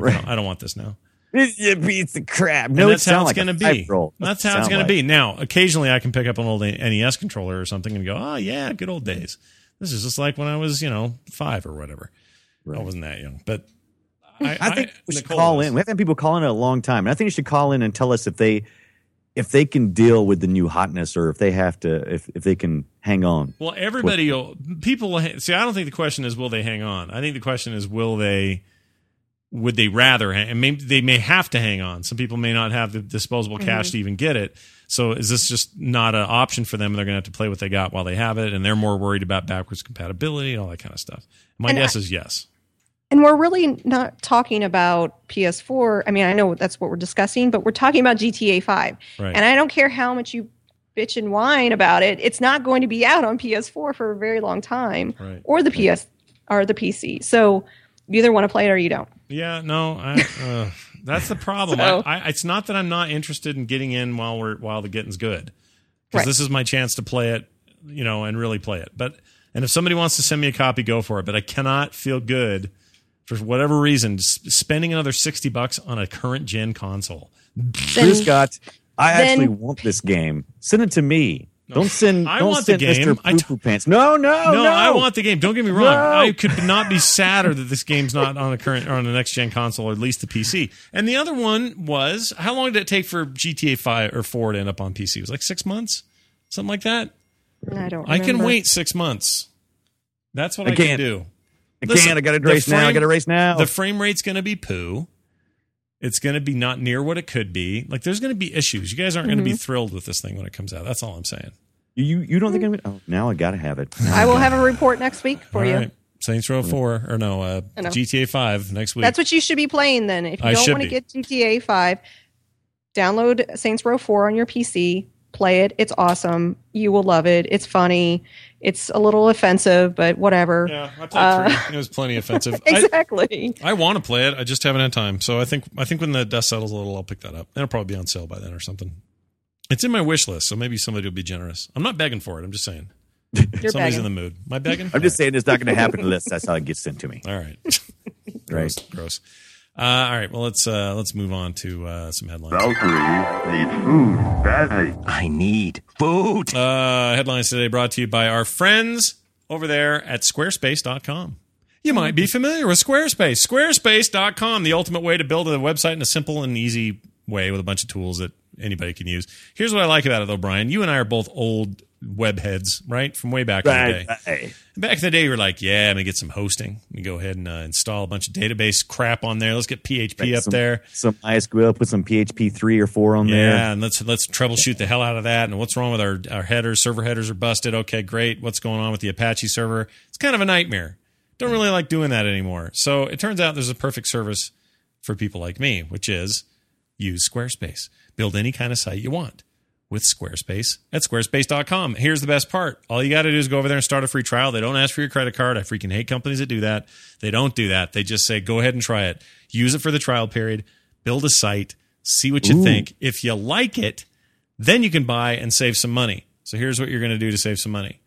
I, don't, I don't want this now. It's a piece of crap. And No, that's it how it's like going to be. five-year-old. That's how it's going like- to be. Now, occasionally I can pick up an old NES controller or something and go, oh yeah, good old days. This is just like when I was, you know, five or whatever. I wasn't that young, but I, I think we should Nicole call was. in. We haven't had people call in in a long time, and I think you should call in and tell us if they if they can deal with the new hotness or if they have to if if they can hang on. Well, everybody, will, people will ha- see. I don't think the question is will they hang on. I think the question is will they, would they rather, hang, and maybe they may have to hang on. Some people may not have the disposable cash mm-hmm. to even get it. So is this just not an option for them? They're going to have to play what they got while they have it, and they're more worried about backwards compatibility and all that kind of stuff. My And guess I- is yes. And we're really not talking about PS4. I mean, I know that's what we're discussing, but we're talking about GTA 5. Right. And I don't care how much you bitch and whine about it, it's not going to be out on PS4 for a very long time Right. or the PS or the PC. So you either want to play it or you don't. Yeah, no, I, uh, that's the problem. So- I, I, it's not that I'm not interested in getting in while we're while the getting's good, because Right. this is my chance to play it, you know, and really play it. But and if somebody wants to send me a copy, go for it. But I cannot feel good for whatever reason spending another sixty bucks on a current gen console. Then- Scott, I then- actually want this game. Send it to me. Don't send. I don't want the game. Mr. I Poo t- Poo Pants. No, no, no, no. I want the game. Don't get me wrong. No. I could not be sadder that this game's not on the current or on the next gen console, or at least the PC. And the other one was how long did it take for GTA five or four to end up on PC? It was like six months, something like that. I don't I can wait six months. That's what I, I can do. I Listen, can't. I got to the race now. I got to race now. The frame rate's going to be poo. It's going to be not near what it could be. Like there's going to be issues. You guys aren't going to be mm-hmm. thrilled with this thing when it comes out. That's all I'm saying. you you don't think mm. I'm? gonna- Oh, now I got to have it. I will have a report next week for All you. right. Saints Row mm. 4 or no, uh, GTA 5 next week. That's what you should be playing then. If you I don't want to get GTA 5, download Saints Row 4 on your PC, play it. It's awesome. You will love it. It's funny. It's a little offensive, but whatever. yeah, I played Uh, three. It was plenty offensive. Exactly. I want to play it. I just haven't had time. So I think I think when the dust settles a little, I'll pick that up. It'll probably be on sale by then or something. It's in my wish list, so maybe somebody will be generous. I'm not begging for it. I'm just saying. You're Somebody's begging. in the mood. Am I begging? I'm just saying it's not going to happen unless that's how it gets sent to me. All right. gross. Gross. Uh, all right. Well, let's uh, let's move on to uh, some headlines. Valkyrie needs food badly. I need food. Uh, headlines today brought to you by our friends over there at squarespace.com. You might be familiar with Squarespace. Squarespace.com, the ultimate way to build a website in a simple and easy way with a bunch of tools that anybody can use. Here's what I like about it, though, Brian. You and I are both old web heads, right? From way back in the day. Right. Back in the day, you were like, yeah, let me get some hosting. Let me go ahead and uh, install a bunch of database crap on there. Let's get PHP up some, there. Some MySQL, put some PHP three or four on Yeah, there. Yeah, and let's let's troubleshoot the hell out of that. And what's wrong with our our headers? Server headers are busted. Okay, great. What's going on with the Apache server? It's kind of a nightmare. Don't really like doing that anymore. So it turns out there's a perfect service for people like me, which is use Squarespace. Build any kind of site you want with Squarespace at squarespace.com. Here's the best part. All you got to do is go over there and start a free trial. They don't ask for your credit card. I freaking hate companies that do that. They don't do that. They just say, go ahead and try it. Use it for the trial period. Build a site. See what you think. If you like it, then you can buy and save some money. So here's what you're going to do to save some money.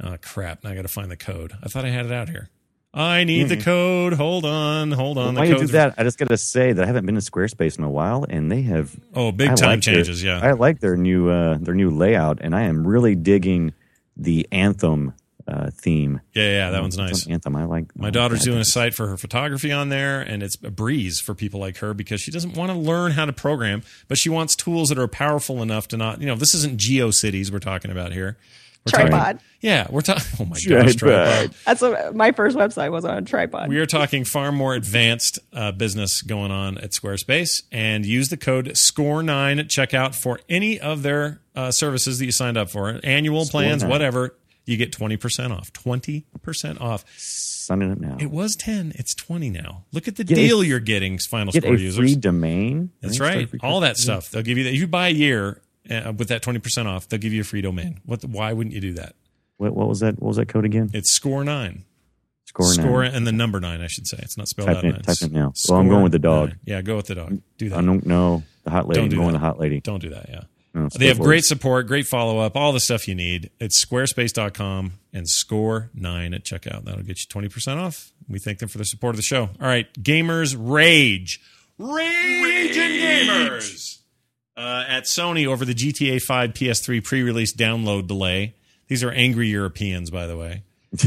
Oh, crap. Now I got to find the code. I thought I had it out here. I need the code. Hold on. Hold on. Why the you do that? I just got to say that I haven't been to Squarespace in a while, and they have Oh, big I time like their- changes. yeah. I like their new uh, their new layout, and I am really digging the Anthem uh, theme. yeah, yeah. That one's nice. Anthem. I like. My I daughter's doing a site for her photography on there, and it's a breeze for people like her because she doesn't want to learn how to program, but she wants tools that are powerful enough to not, you know, this isn't GeoCities we're talking about here. We're talking- Tripod. yeah, we're talking. Oh my gosh, Tripod. tripod. That's what my first website was on a tripod. We are talking far more advanced uh, business going on at Squarespace, and use the code SCORE9 at checkout for any of their uh, services that you signed up for, annual plans, SCORE9. whatever. You get twenty percent off. Twenty percent off. Signing up now. It was ten. It's twenty now. Look at the Get a- deal you're getting, Final Get Score a users. free domain. That's right. All that stuff. They'll give you that. If you buy a year Uh, with that twenty percent off, they'll give you a free domain. What? The, why wouldn't you do that? What, what was that? What was that code again? It's Score Nine. Score, Score nine. and the number nine, I should say. It's not spelled Type out. in- nine. type in now. Score Well, I'm going with the dog. nine. Yeah, go with the dog. Do that. I don't know the hot lady. Don't I'm do going that. with the hot lady. Don't do that. Yeah. No, They have great support, great follow up, all the stuff you need. It's squarespace.com and score nine at checkout. That'll get you 20% off. We thank them for the support of the show. All right. Gamers Rage. Rage, and Gamers. Uh, at Sony over the GTA 5 PS3 pre release download delay. These are angry Europeans, by the way.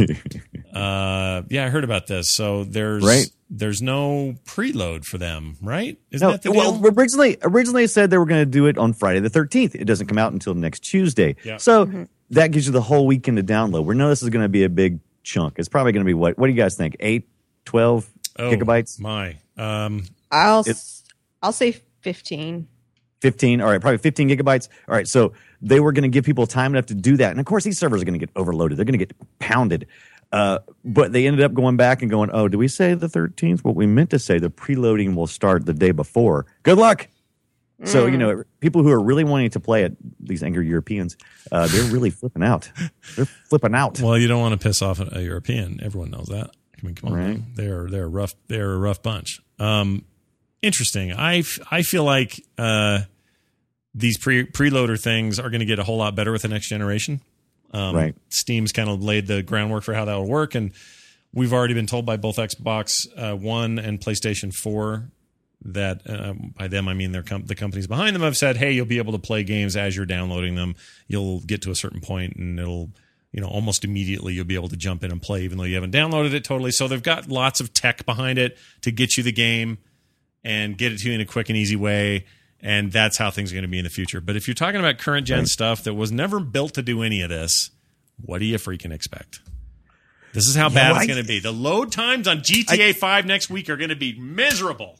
Uh, yeah, I heard about this. So there's Right. there's no preload for them, right? Isn't No, that the well, originally, originally said they were going to do it on Friday the 13th. It doesn't come out until next Tuesday. Yeah. So that gives you the whole weekend to download. We know this is going to be a big chunk. It's probably going to be what? What do you guys think? 8, 12 Oh, gigabytes? My. Um, I'll It- s- I'll say fifteen. 15 all right probably 15 gigabytes all right so they were going to give people time enough to do that and of course these servers are going to get overloaded they're going to get pounded uh, but they ended up going back and going oh do we say the 13th what we meant to say the preloading will start the day before good luck so you know people who are really wanting to play it these angry europeans uh, they're really flipping out they're flipping out well, you don't want to piss off a European. Everyone knows that. I mean, come on, Right. they're they're a rough. They're a rough bunch. Um, interesting. I, I feel like uh, these pre preloader things are going to get a whole lot better with the next generation. Um, Right. Steam's kind of laid the groundwork for how that will work, and we've already been told by both Xbox uh, One and PlayStation Four that uh, by them I mean their com- the companies behind them have said, hey, you'll be able to play games as you're downloading them. You'll get to a certain point, and it'll you know almost immediately you'll be able to jump in and play, even though you haven't downloaded it totally. So they've got lots of tech behind it to get you the game and get it to you in a quick and easy way. And that's how things are going to be in the future. But if you're talking about current gen stuff that was never built to do any of this, what do you freaking expect? This is how bad well, it's I- going to be. The load times on GTA 5 next week are going to be miserable.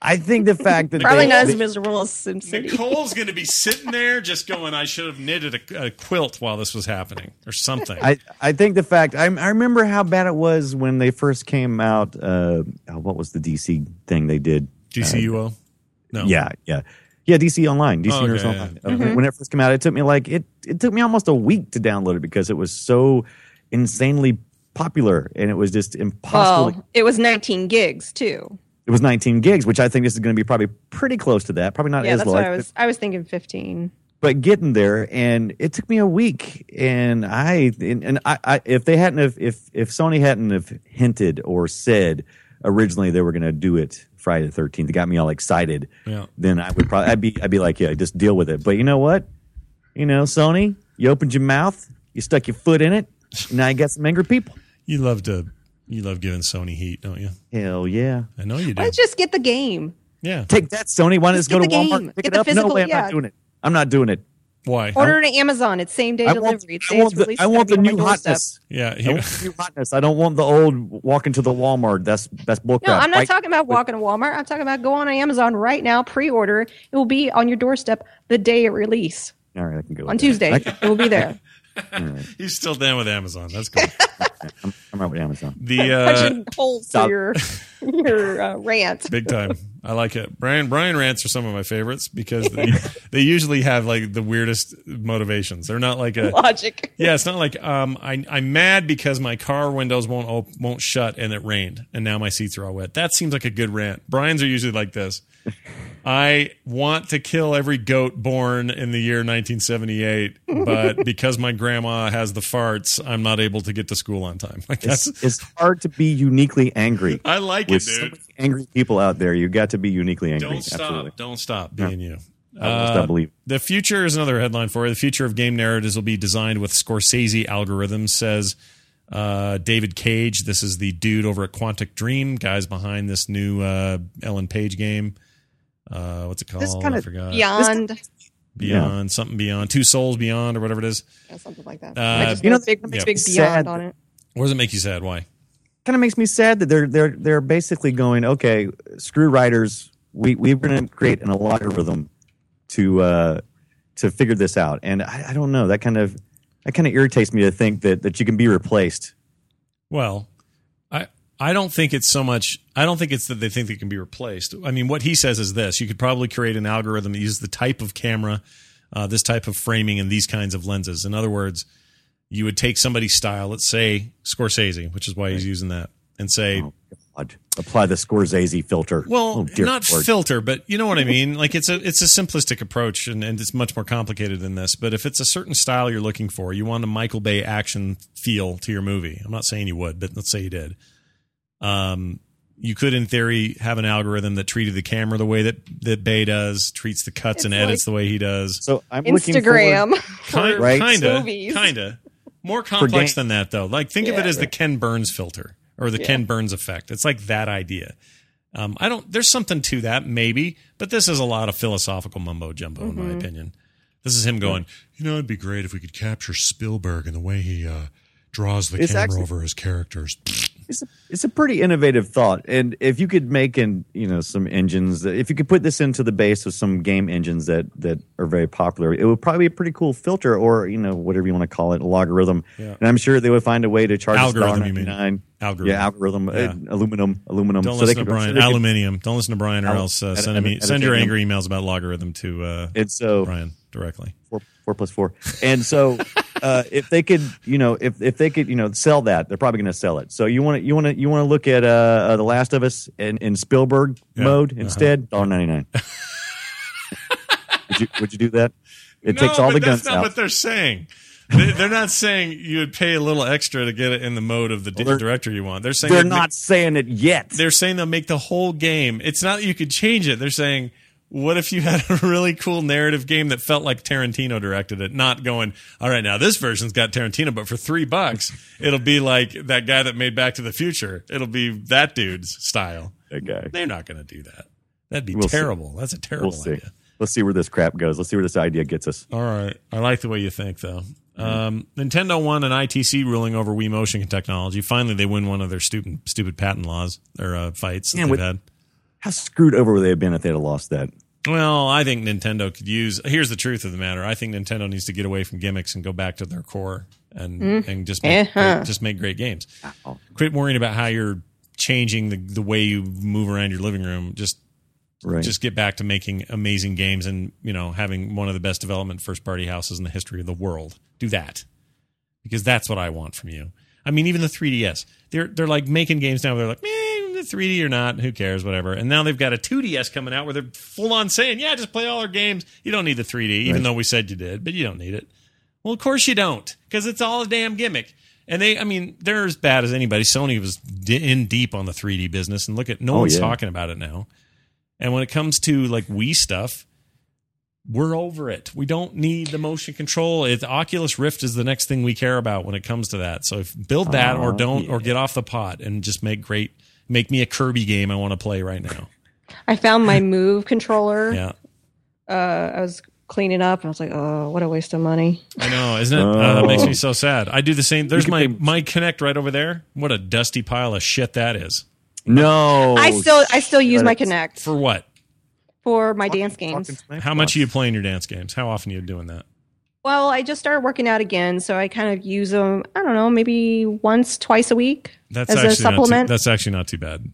I think the fact that Probably they, not as miserable as SimCity. Nicole's going to be sitting there just going, I should have knitted a, a quilt while this was happening or something. I, I think the fact I, I remember how bad it was when they first came out. Uh, oh, what was the DC thing they did? DCUO? No. Yeah, yeah, yeah. DC Online, DC Oh, Universe okay, Online. Uh, When it first came out, it took me like it. It took me almost a week to download it because it was so insanely popular, and it was just impossible. to- Well, it was 19 gigs too. It was 19 gigs, which I think this is going to be probably pretty close to that. Probably not Yeah, as that's low, what I was. I was thinking 15. but getting there, and it took me a week. And I and, and I, I if they hadn't have if if Sony hadn't have hinted or said originally they were going to do it Friday the 13th, it got me all excited. Yeah. then I would probably I'd be I'd be like, yeah, just deal with it. But you know what? You know, Sony, you opened your mouth, you stuck your foot in it. Now you got some angry people. You love to, you love giving Sony heat, don't you? Hell yeah! I know you do. Let's just get the game. Yeah. Take that, Sony. Why don't you Just just go to Walmart, game. pick Get it the up? physical- no way, I'm yeah. not doing it. I'm not doing it. Why? Order it at Amazon. It's same day I delivery. want, It's I want the. I want the gotta be on new hotness. Yeah. I want the new hotness. I don't want the old walking to the Walmart. That's that's bullcrap. No, I'm not Right? talking about walking to Walmart. I'm talking about go on Amazon right now, pre-order. It will be on your doorstep the day it release All right, I can go on. Tuesday. I It will be there. he's still down with Amazon. That's cool. I'm, I'm right with Amazon. The uh, Punching holes stop. for your your uh, rant. big time. I like it. Brian Brian rants are some of my favorites because they, they usually have like the weirdest motivations. They're not like a Logic. yeah. It's not like um I I'm mad because my car windows won't op- won't shut and it rained and now my seats are all wet. That seems like a good rant. Brian's are usually like this. I want to kill every goat born in the year 1978, but because my grandma has the farts, I'm not able to get to school on time. Like It's, that's it's hard to be uniquely angry. I like it, dude. Many angry people out there, you got to be uniquely angry. Don't stop. Absolutely. Don't stop being you. I will stop believing. The future is another headline for you. The future of game narratives will be designed with Scorsese algorithms, says uh, David Cage. This is the dude over at Quantic Dream, guys behind this new uh, Ellen Page game. Uh, what's it called? This kinda- I forgot. Beyond Beyond something beyond two souls beyond or whatever it is. or something like that. Uh, you know know, big, yeah. big Sad. beyond on it. What does it make you sad? Why? Kind of makes me sad that they're they're they're basically going okay screw writers we we're going to create an algorithm to uh to figure this out and I, I don't know that kind of that kind of irritates me to think that that you can be replaced Well, I I don't think it's so much. I don't think it's that they think they can be replaced. I mean, what he says is this: you could probably create an algorithm that uses the type of camera, uh, this type of framing, and these kinds of lenses. In other words, you would take somebody's style, let's say Scorsese, which is why he's using that, and say, Oh, God. Apply the Scorsese filter. well, Oh, not Lord. filter, but you know what I mean. Like it's a it's a simplistic approach, and, and it's much more complicated than this. But if it's a certain style you're looking for, you want a Michael Bay action feel to your movie. I'm not saying you would, but let's say you did. Um, you could, in theory, have an algorithm that treated the camera the way that that Bay does, treats the cuts and It's edits the way he does. So I'm looking Instagram. Kind, for Right. kinda, movies. kinda. More complex Dan- than that, though. Like, think of it as the. Ken Burns filter or the Ken Burns effect. It's like that idea. Um, I don't. There's something to that, maybe, but this is a lot of philosophical mumbo jumbo, in Mm-hmm. my opinion. This is him going. You know, it'd be great if we could capture Spielberg and the way he uh, draws the It's camera actually- over his characters. It's a, it's a pretty innovative thought and if you could make in you know some engines that if you could put this into the base of some game engines that that are very popular it would probably be a pretty cool filter or you know whatever you want to call it a logarithm Yeah. and i'm sure they would find a way to charge Algorithm, you mean. $1.99. Algorithm. yeah algorithm Yeah. uh, aluminum aluminum Don't So listen to so Brian. could- Aluminium. Don't listen to Brian, or else uh, send me send your angry emails about logarithm to uh, and so Brian directly. Four, four plus. And so, uh, if they could, you know, if if they could, you know, sell that, they're probably going to sell it. So you want to you want to you want to look at uh, uh, the Last of Us in, in Spielberg Yeah. mode Uh-huh. instead, dollar ninety nine. would you would you do that? It no, takes all the that's guns not out. what they're saying. They- They're not saying you would pay a little extra to get it in the mode of the they're- director you want. They're saying They're not make- saying it yet. they're saying they'll make the whole game. It's not that you could change it. They're saying, what if you had a really cool narrative game that felt like Tarantino directed it? Not going, all right, now this version's got Tarantino, but for three bucks, it'll be like that guy that made Back to the Future. It'll be that dude's style. That guy. They're not going to do that. That'd be We'll see. terrible. That's a terrible We'll see. idea. Let's see where this crap goes. Let's see where this idea gets us. All right. I like the way you think, though. Um, Nintendo won an ITC ruling over Wii Motion technology. Finally, they win one of their stupid, stupid patent laws or uh, fights that Man, they've with- had. How screwed over would they have been if they'd have lost that? Well, I think Nintendo could use. Here's the truth of the matter. I think Nintendo needs to get away from gimmicks and go back to their core and and just make Uh-huh. great, just make great games. Quit worrying about how you're changing the the way you move around your living room. Just Right. just get back to making amazing games and you know having one of the best development first party houses in the history of the world. Do that because that's what I want from you. I mean, even the 3DS, they're they're like making games now. They're like, man, the 3D or not, who cares, whatever. And now they've got a 2DS coming out where they're full on saying, yeah, just play all our games. You don't need the 3D, even Right. though we said you did, but you don't need it. Well, of course you don't, because it's all a damn gimmick. And they, I mean, they're as bad as anybody. Sony was in deep on the 3D business, and look at no Oh, one's yeah. talking about it now. And when it comes to like Wii stuff, we're over it. We don't need the motion control. It, Oculus Rift is the next thing we care about when it comes to that. So if build that or don't or get off the pot and just make great make me a Kirby game I want to play right now. I found my Move controller. Yeah. Uh, I was cleaning up, and I was like, "Oh, what a waste of money." I know, isn't it? Uh, that makes Oh. me so sad. I do the same. There's my think- my Kinect right over there. What a dusty pile of shit that is. No. I still, I still use my Oh, shut it. Kinect For what? for my dance games. How much are you playing your dance games? How often are you doing that? Well, I just started working out again, so I kind of use them. I don't know, maybe once, twice a week That's as a actually not too, supplement. that's actually not too bad.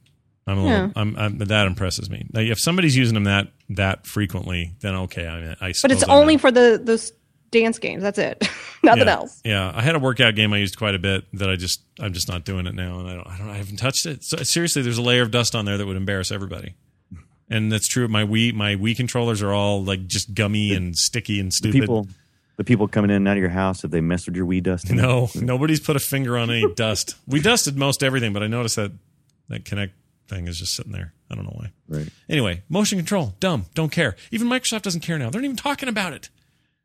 I'm a little, Yeah. I'm, I'm, that impresses me. Like, if somebody's using them that that frequently, then okay. I mean, I but it's I'm only not. for the those dance games. That's it. Nothing yeah. else. Yeah, I had a workout game I used quite a bit that I just I'm just not doing it now, and I don't I don't I haven't touched it. So seriously, there's a layer of dust on there that would embarrass everybody. And that's true. My Wii my Wii controllers are all like just gummy and sticky and stupid. people the people coming in and out of your house have they messed with your weed dust? No, nobody's put a finger on any dust. We dusted most everything, but I noticed that that Kinect thing is just sitting there. I don't know why. Right. Anyway, motion control, dumb, don't care. Even Microsoft doesn't care now. They're not even talking about it.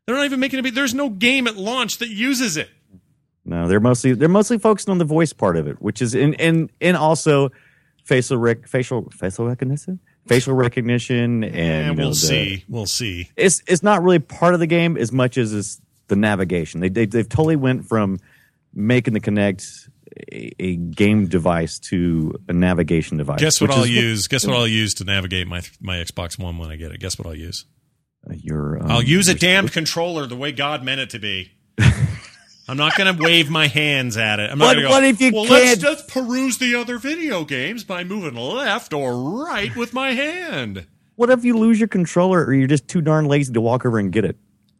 They're not even making it. Be, there's no game at launch that uses it. No, they're mostly they're mostly focused on the voice part of it, which is in and and also facial rec facial facial recognition facial recognition and And you know, we'll the- see. We'll see. It's it's not really part of the game as much as it's the navigation. They, they they've totally went from making the Kinect a, a game device to a navigation device. Guess what I'll use? Guess what I'll use to navigate my my Xbox One when I get it? Guess what I'll use? Your um, I'll use a your- damned controller the way God meant it to be. I'm not going to wave my hands at it. I'm not What- gonna go, what if you well, can't- let's just peruse the other video games by moving left or right with my hand. What if you lose your controller or you're just too darn lazy to walk over and get it?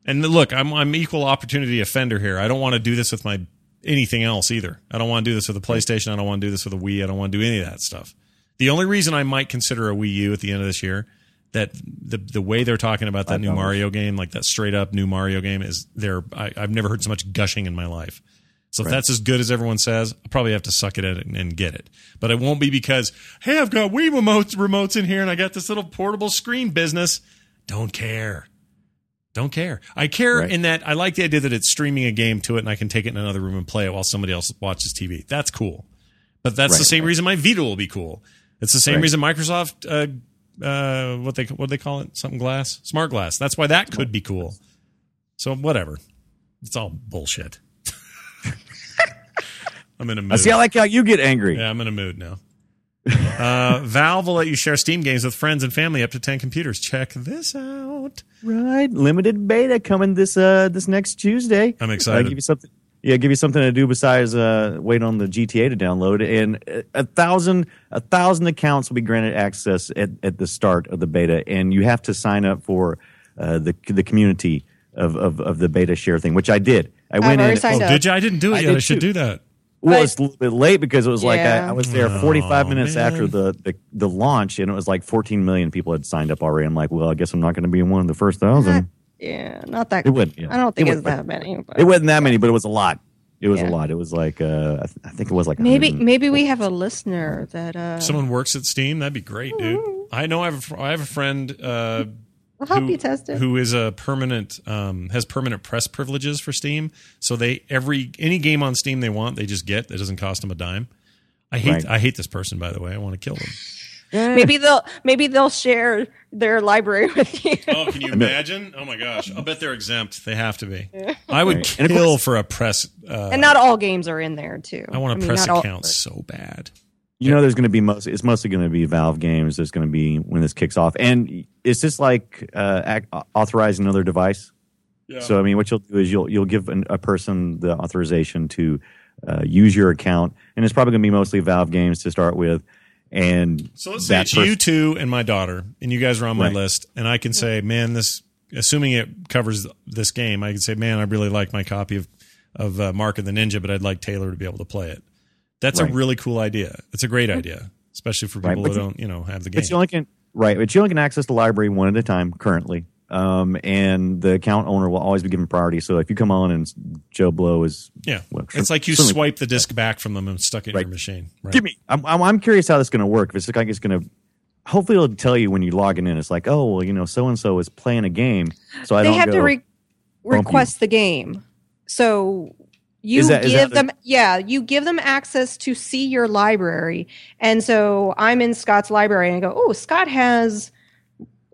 And look, I'm I'm equal opportunity offender here. I don't want to do this with my anything else either. I don't want to do this with a PlayStation. I don't want to do this with a Wii. I don't want to do any of that stuff. The only reason I might consider a Wii U at the end of this year that the the way they're talking about that new $5. Mario game, like that straight up new Mario game, is there. I've never heard so much gushing in my life. So if that's as good as everyone says, I'll probably have to suck it in and, and get it. But it won't be because hey, I've got Wii remotes remotes in here and I got this little portable screen business. Don't care. Don't care. I care Right. in that I like the idea that it's streaming a game to it and I can take it in another room and play it while somebody else watches TV. That's cool. But that's the same right. reason my Vita will be cool. It's the same Right. reason Microsoft, uh, uh, what they what do they call it, something glass, smart glass. That's why that could be cool. So whatever, it's all bullshit. I'm in a mood. I see. I like how you get angry. Yeah, I'm in a mood now. Uh, Valve will let you share Steam games with friends and family up to 10 computers. Check this out. Right, limited beta coming this uh this next Tuesday. I'm excited. Uh, give you something. Yeah, give you something to do besides uh, wait on the GTA to download, and a- a thousand a thousand accounts will be granted access at, at the start of the beta, and you have to sign up for uh, the the community of, of of the beta share thing, which I did. I I've went already in. signed Oh, up. did you? I didn't do it I yet. I should too. do that. Well, it's a little bit late because it was like I, I was there 45 minutes man. after the, the the launch, and it was like 14 million people had signed up already. I'm like, well, I guess I'm not going to be in one of the first thousand. Yeah, not that. It wouldn't. Yeah. I don't think it it's would- that many. But It wasn't that many, but it was a lot. It was Yeah. a lot. It was like uh, I, th- I think it was like maybe maybe we have a listener that uh, Someone works at Steam. That'd be great, dude. I know I have a, fr- I have a friend uh, will help who, you test it. who is a permanent um, has permanent press privileges for Steam. So they every any game on Steam they want, they just get. It doesn't cost them a dime. I hate Right. I hate this person by the way. I want to kill them. maybe they'll maybe they'll share their library with you. Oh, can you imagine? Oh my gosh! I'll bet they're exempt. They have to be. I would Right. Kill course- for a press. Uh, and not all games are in there too. I want a mean, press not all- account so bad. You know, there's going to be most. It's mostly going to be Valve games. There's going to be when this kicks off, and it's just like uh, act, authorize another device. So I mean, what you'll do is you'll you'll give an, a person the authorization to uh, use your account, and it's probably going to be mostly Valve games to start with. And So let's say it's person- you two and my daughter, and you guys are on my Right. list, and I can say, man, this, assuming it covers this game, I can say, man, I really like my copy of of uh, Mark of the Ninja, but I'd like Taylor to be able to play it. That's Right. a really cool idea. It's a great idea, especially for people but who don't, you know, have the game. But you only can right, but you only can access the library one at a time currently. Um, and the account owner will always be given priority. So if you come on and Joe Blow is yeah, well, it's like you swipe the disc back from them and stuck it in your machine. Right. give me. I'm, I'm, I'm curious how this is going to work. If it's like it's going to, hopefully it'll tell you when you're logging in. It's like, oh, well, you know, so and so is playing a game, so I they don't have go. to re- bump you. request the game. So you Is that- is give that the- them yeah, you give them access to see your library. And so I'm in Scott's library and I go, "Oh, Scott has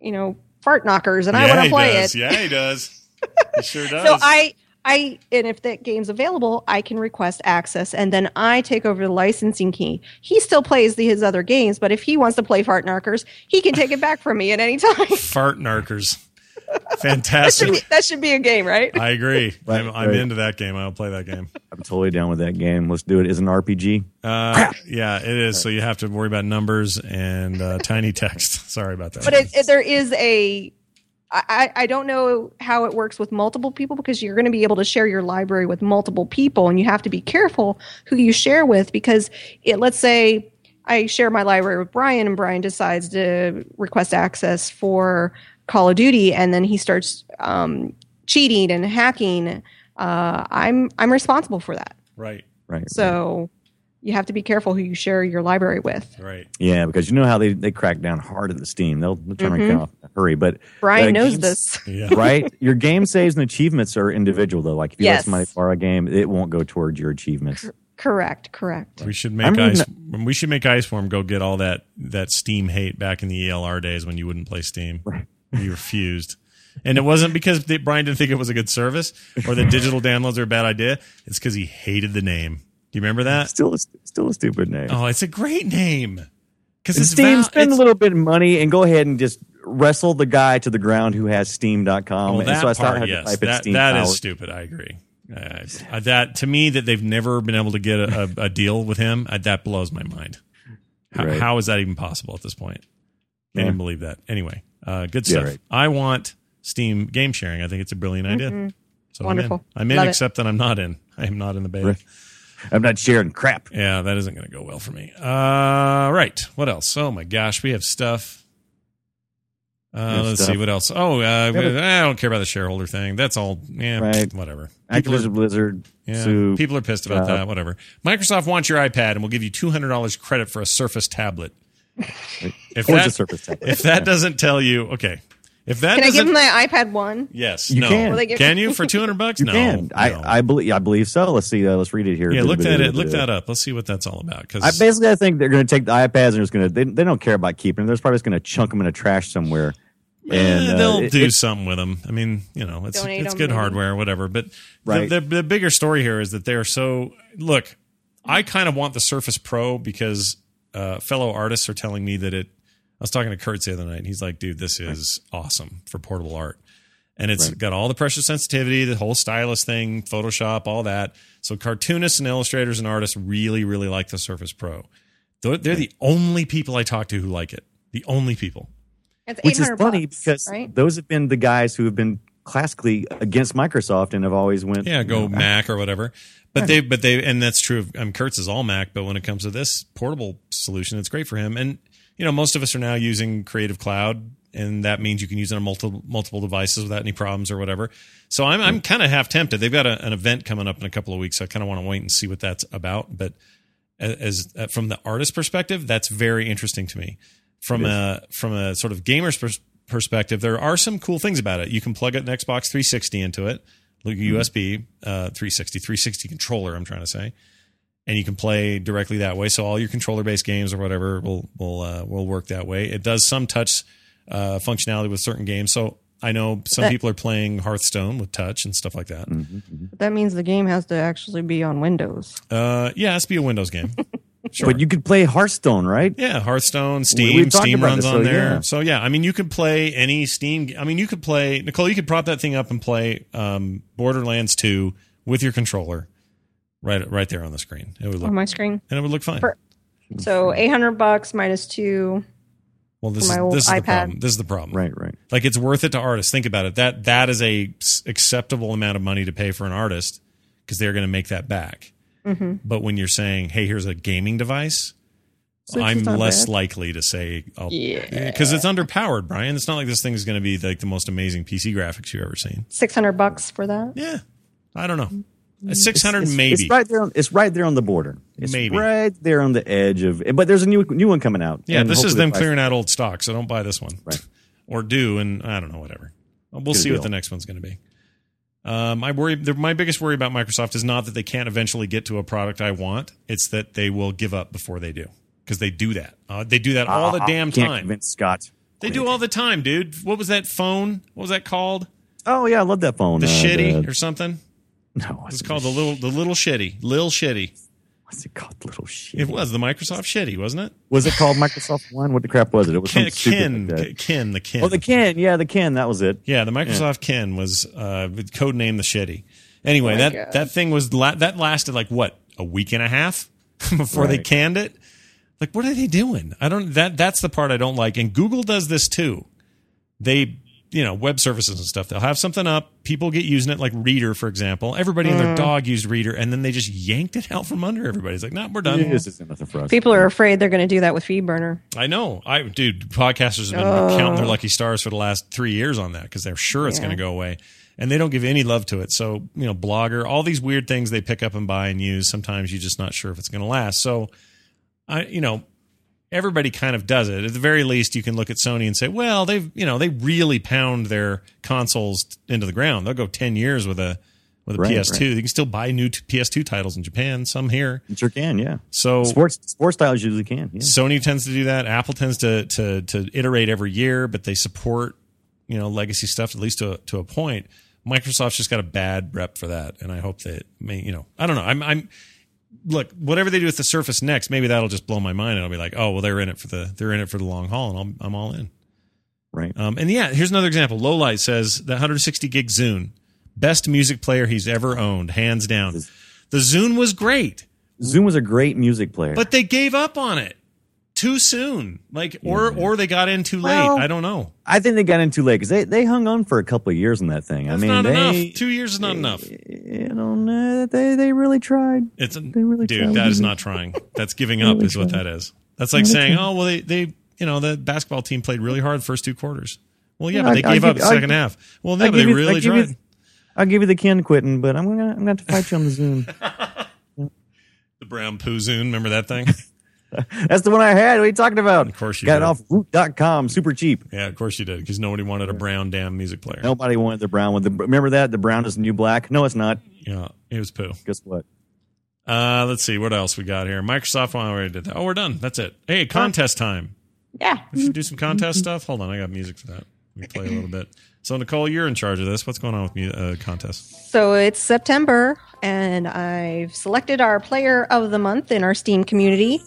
you know, fart knockers and I want to play does. it." Yeah, he does. he sure does. So I I and if that game's available, I can request access and then I take over the licensing key. He still plays the, his other games, but if he wants to play Fart Knockers, he can take it back from me at any time. Fart narkers. That, should Fantastic. be, that should be a game, right? I agree. Right, I'm, I'm right. into that game. I'll play that game. I'm totally down with that game. Let's do it as an RPG. Uh, yeah, it is. So you have to worry about numbers and uh, tiny text. Sorry about that. but it, it, there is a I, I I don't know how it works with multiple people because you're going to be able to share your library with multiple people and you have to be careful who you share with because it let's say I share my library with Brian and Brian decides to request access for Call of Duty and then he starts um, cheating and hacking uh, I'm I'm responsible for that right, Right. so you have to be careful who you share your library with right. Yeah, because you know how they, they crack down hard at the Steam. They'll, they'll turn Mhm. it off in a hurry. But Brian uh, knows games- this Yeah. right? Your game saves and achievements are individual though. Like if you let Yes. somebody borrow a game, it won't go towards your achievements. correct correct We should I'm make reading ice. We should make Iceworm go get all that that Steam hate back in the ELR days when you wouldn't play Steam. Right. You refused, and it wasn't because Brian didn't think it was a good service or that digital downloads are a bad idea. It's because he hated the name. Do you remember that? Still, a, still a stupid name. Oh, it's a great name. Because And it's Steam, val- spend a little bit of money and go ahead and just wrestle the guy to the ground who has Steam.com. Well, and that so I started part, having yes, to type in that, Steam that is stupid. I agree. Uh, that to me, that they've never been able to get a, a, a deal with him, uh, that blows my mind. How, Right. how is that even possible at this point? Can't Yeah. even believe that. Anyway, uh, good Yeah, stuff. right. I want Steam game sharing. I think it's a brilliant idea. So I'm in. Mm-hmm. Wonderful. I'm in, Love it. except that I'm not in. I am not in the beta. Right. I'm not sharing crap. Yeah, that isn't going to go well for me. Uh, right. What else? Oh my gosh, we have stuff. Uh, let's stuff. see what else. Oh, uh, Yeah, but- I don't care about the shareholder thing. That's all. Yeah, Right. whatever. People are- Activision Blizzard. Yeah, Sue. people are pissed about uh, that. Whatever. Microsoft wants your iPad and will give you two hundred dollars credit for a Surface tablet. If Or that, the Surface tablet. if that doesn't tell you, okay. If that Can I give him the iPad one? yes, You no. can. Will they give- can you for two hundred bucks? You no, can. no. I, I believe. I believe so. Let's see. Uh, let's read it here. yeah, look that it. Look that up. Let's see what that's all about. Because I Because basically, I think they're going to take the iPads and just going to. They, they don't care about keeping them. They're probably just going to chunk them in a trash somewhere. And uh, they'll it- do it- something with them. I mean, you know, it's it's good maybe. hardware, whatever. But Right. the, the the bigger story here is that they're so look. I kind of want the Surface Pro because uh, fellow artists are telling me that it. I was talking to Kurt the other night. And he's like, "Dude, this is awesome for portable art." And it's Right. got all the pressure sensitivity, the whole stylus thing, Photoshop, all that. So cartoonists and illustrators and artists really, really like the Surface Pro. They're, they're the only people I talk to who like it. The only people. It's which is funny bucks, because right? those have been the guys who have been classically against Microsoft and have always went. Yeah, you go know, Mac or whatever. But they, but they, and that's true. Of, um, Kurtz is all Mac, but when it comes to this portable solution, it's great for him. And you know, most of us are now using Creative Cloud, and that means you can use it on multiple multiple devices without any problems or whatever. So I'm I'm kind of half tempted. They've got a, an event coming up in a couple of weeks. So I kind of want to wait and see what that's about. But as, as from the artist perspective, that's very interesting to me. From a from a sort of gamer's pers- perspective, there are some cool things about it. You can plug an Xbox 360 into it, like a USB uh, 360 360 controller. I'm trying to say, and you can play directly that way. So all your controller based games or whatever will will uh, will work that way. It does some touch uh, functionality with certain games. So I know some That- people are playing Hearthstone with touch and stuff like that. That means the game has to actually be on Windows. Uh, yeah, it has to be a Windows game. Sure. But you could play Hearthstone, right? Yeah, Hearthstone, Steam, talked Steam runs this, on so there. yeah. So yeah, I mean, you could play any Steam. I mean, you could play Nicole. You could prop that thing up and play um, Borderlands Two with your controller, right, right there on the screen. It would look, on my screen. and it would look fine. For- So 800 bucks minus two. well, this is this is the problem. This is the problem. Right, right. Like it's worth it to artists. Think about it. That that is a acceptable amount of money to pay for an artist because they're going to make that back. Mm-hmm. But when you're saying, "Hey, here's a gaming device," Six I'm less bad. likely to say, I'll, Yeah. because it's underpowered, Brian. It's not like this thing is going to be like the most amazing PC graphics you've ever seen. 600 bucks for that. Yeah, I don't know. Six hundred It's, maybe. It's right there. On, it's right there on the border. It's Maybe. right there on the edge of. But there's a new new one coming out. yeah, this is them clearing out old stock, so don't buy this one. Right. or do, and I don't know, whatever. We'll Get a see what the next one's going to be. Um, I worry. My biggest worry about Microsoft is not that they can't eventually get to a product I want. It's that they will give up before they do, because they do that. Uh, they do that all the Ah, damn can't time. convince Scott. They do all the time, dude. What was that phone? What was that called? Oh yeah, I love that phone. The Uh, shitty the- or something? no, It's called the little the little shitty, lil shitty. What's it called? Little shit. It was the Microsoft shitty, wasn't it? Was it called Microsoft One? What the crap was it? It was Kin, something stupid Kin, like. Kin, the Kin. Oh, the Kin. Yeah, the Kin. That was it. yeah, the Microsoft Kin was uh, code name the shitty. Anyway, Oh that God. that thing was la- that lasted like what a week and a half before they canned it. Like, what are they doing? I don't. That that's the part I don't like. And Google does this too. They, you know, web services and stuff. They'll have something up. People get using it, like Reader, for example. Everybody and their Mm. dog used Reader, and then they just yanked it out from under everybody. It's like, nah, we're done. This isn't nothing for us. People are afraid they're going to do that with FeedBurner. I know. I dude, podcasters have been Oh. counting their lucky stars for the last three years on that because they're sure it's Yeah. going to go away, and they don't give any love to it. So you know, Blogger, all these weird things they pick up and buy and use. Sometimes you're just not sure if it's going to last. So, I you know, everybody kind of does it. At the very least, you can look at Sony and say, well, they've you know they really pound their consoles into the ground. They'll go ten years with a with a Right, PS2. right. You can still buy new t- PS2 titles in Japan, some here. Sure can. Yeah. So Sports sports styles usually can. Yeah. Sony tends to do that. Apple tends to to to iterate every year, but they support you know legacy stuff at least to to a point. Microsoft's just got a bad rep for that, and I hope that may you know I don't know. I'm I'm look whatever they do with the Surface next, maybe that'll just blow my mind, and I'll be like, oh well, they're in it for the they're in it for the long haul, and I'm I'm all in. Right. Um, and yeah, here's another example. Lowlight says the 160 gig Zune, best music player he's ever owned, hands down. The Zune was great, Zune was a great music player. but they gave up on it. Too soon. Like, or or they got in too Well, late. I don't know. I think they got in too late because they, they hung on for a couple of years on that thing. That's I mean, not they, enough. Two years is not enough. You know, they they really tried. It's a, They really dude. tried. That is not trying. That's giving up. Really Is what tried. that is. That's like saying, oh well, they they you know the basketball team played really hard the first two quarters. Well, yeah, but they I'll gave give- up the I'll second give- half. Well, I'll no, but they you- really I'll you- tried. I'll give you the Kin quitting, but I'm gonna I'm gonna have to fight you on the Zune. The brown poo Zune Remember that thing? That's the one I had. What are you talking about? Of course you got did. it off woot.com, super cheap. yeah, of course you did, because nobody wanted a brown damn music player. Nobody wanted the brown one. The, remember that the brown is the new black? No, it's not. Yeah, it was poo. Guess what? Uh, let's see what else we got here. Microsoft. Well, I already did that. Oh, we're done. That's it. Hey, contest time. Yeah. We should do some contest stuff. Hold on, I got music for that. We play a little bit. So Nicole, you're in charge of this. What's going on with mu- uh, contests? So it's September, and I've selected our player of the month in our Steam community.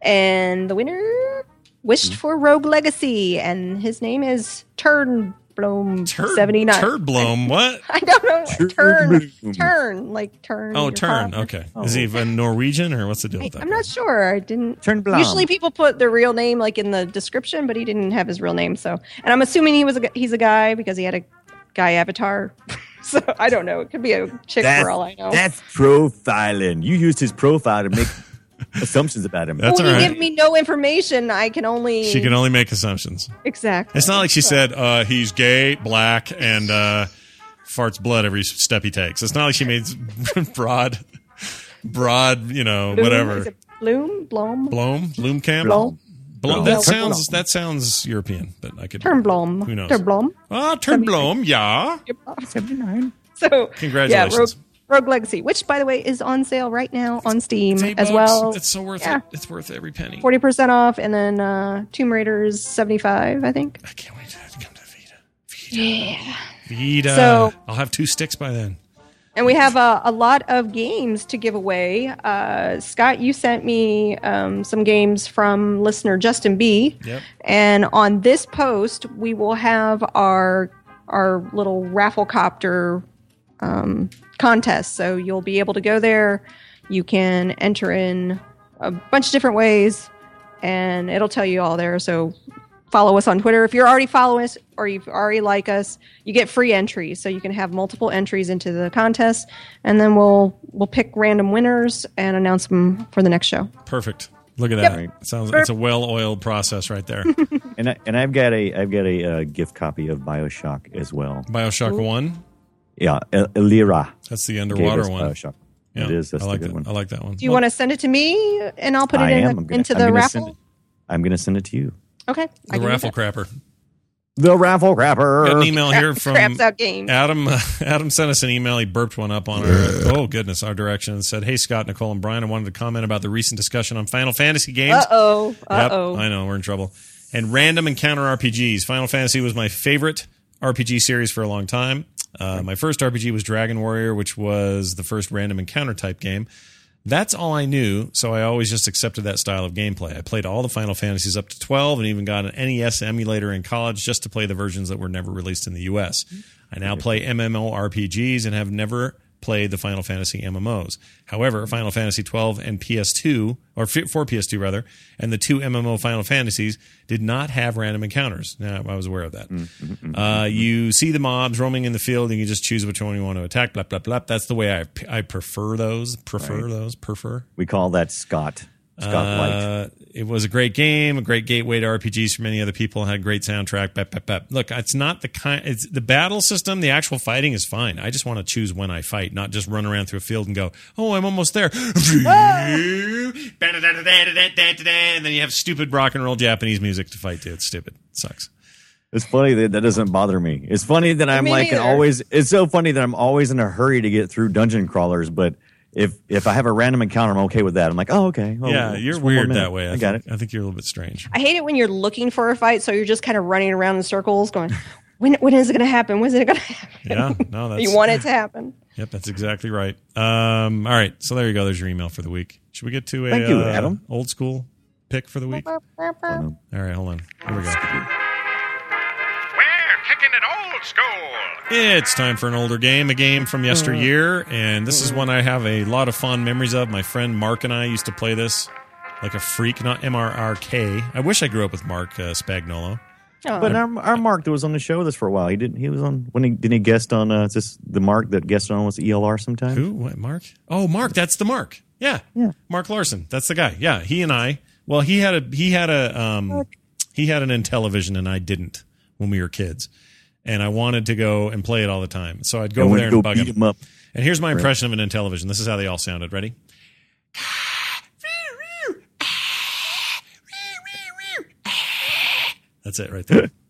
And the winner wished hmm. for Rogue Legacy, and his name is Turnbloom Turd, 79. Turd bloom. What? I don't know. Turn. Turn. Like turn. Oh, turn. heart. Okay. Oh. Is he even Norwegian or what's the deal with that? I'm not sure. I didn't. Turn Turnblom. Usually people put their real name like in the description, but he didn't have his real name. So, and I'm assuming he was a, he's a guy because he had a guy avatar. so I don't know. It could be a chick for all I know. That's profiling. You used his profile to make assumptions about him. That's well, all you right. give me no information. I can only She can only make assumptions. exactly. It's not like she said uh, he's gay, black, and uh, farts blood every step he takes. It's not like she made broad, broad, you know, Bloom, whatever. is it Bloom, Blom, Bloom, Bloom camp. Blom. Blom. Blom. That sounds that sounds European, but I could Turnblom. Who knows? Turnblom. Ah, Turnblom, yeah. 79. So Congratulations. Yeah, Rogue, Legacy, which by the way is on sale right now on Steam as bucks. well. It's so worth Yeah. it. It's worth every penny. Forty percent off, and then uh, Tomb Raider is seventy five, I think. I can't wait to come to Vita. Vita. Yeah. Vita. So- I'll have two sticks by then. And we have a, a lot of games to give away. Uh, Scott, you sent me um, some games from listener Justin B. Yep. And on this post, we will have our our little Rafflecopter um, contest. So you'll be able to go there. You can enter in a bunch of different ways, and it'll tell you all there. So follow us on Twitter. If you're already following us or you've already like us, you get free entries. So you can have multiple entries into the contest, and then we'll we'll pick random winners and announce them for the next show. Perfect. Look at that. Sounds it's a well-oiled process right there. And I, and I've got a I've got a uh, gift copy of BioShock as well. BioShock 1. Yeah, El- Elira. That's the gave underwater us one. BioShock. Yeah, It is. That's I the like good that. one. I like that one. Do you want to send it to me, and I'll put it I in am. I'm gonna, into I'm the gonna raffle? Send it, I'm going to send it to you. Okay, the can raffle crapper? The raffle crapper. Got an email here from craps out games. Adam. Uh, Adam sent us an email. He burped one up on our oh goodness our direction and said, "Hey Scott, Nicole, and Brian, I wanted to comment about the recent discussion on Final Fantasy games. Uh oh. Uh Yep, oh. I know we're in trouble. And random encounter RPGs. Final Fantasy was my favorite RPG series for a long time. Uh, my first RPG was Dragon Warrior, which was the first random encounter type game. That's all I knew, so I always just accepted that style of gameplay. I played all the Final Fantasies up to 12 and even got an NES emulator in college just to play the versions that were never released in the US. I now play MMORPGs and have never played the Final Fantasy MMOs. However, Final Fantasy 12 and PS2, or for PS2 rather, and the two MMO Final Fantasies did not have random encounters. Now, I was aware of that. Mm, mm, mm, uh, you see the mobs roaming in the field, and you just choose which one you want to attack. Blah blah blah. That's the way I I prefer those. Prefer those. Prefer. We call that Scott. Scott Light. Uh, it was a great game, a great gateway to RPGs for many other people. Had a great soundtrack. Bep, bep, bep. Look, it's not the kind. It's the battle system. The actual fighting is fine. I just want to choose when I fight, not just run around through a field and go, "Oh, I'm almost there." and then you have stupid rock and roll Japanese music to fight to. It's stupid. It sucks. It's funny that that doesn't bother me. It's funny that I'm Me like neither. always. It's so funny that I'm always in a hurry to get through dungeon crawlers. But if if I have a random encounter, I'm okay with that. I'm like, oh okay. Oh, yeah, you're weird that way. I, I got think, it. I think you're a little bit strange. I hate it when you're looking for a fight, so you're just kind of running around in circles, going, "When when is it going to happen? When is it going to happen?" Yeah, no, that's you want it to happen. Yep, that's exactly right. Um, all right, so there you go. There's your email for the week. Should we get to a Thank you, uh, Adam. old school pick for the week? All right, hold on. Here we go. We're kicking it old school. It's time for an older game, a game from yesteryear, and this is one I have a lot of fond memories of. My friend Mark and I used to play this like a freak, not M R R K. I wish I grew up with Mark uh, Spagnolo. Oh, But our, our Mark that was on the show with us for a while, he didn't. He was on when he didn't he guest on. Uh, is this the Mark that guested on was ELR sometime? Who? What? Mark? Oh, Mark. That's the Mark. Yeah. Yeah. Mark Larson. That's the guy. Yeah. He and I. Well, he had a he had a um he had an Intellivision and I didn't when we were kids, and I wanted to go and play it all the time. So I'd go over there and go bug him. him up. And here's my impression of an Intellivision. This is how they all sounded. Ready? That's it right there.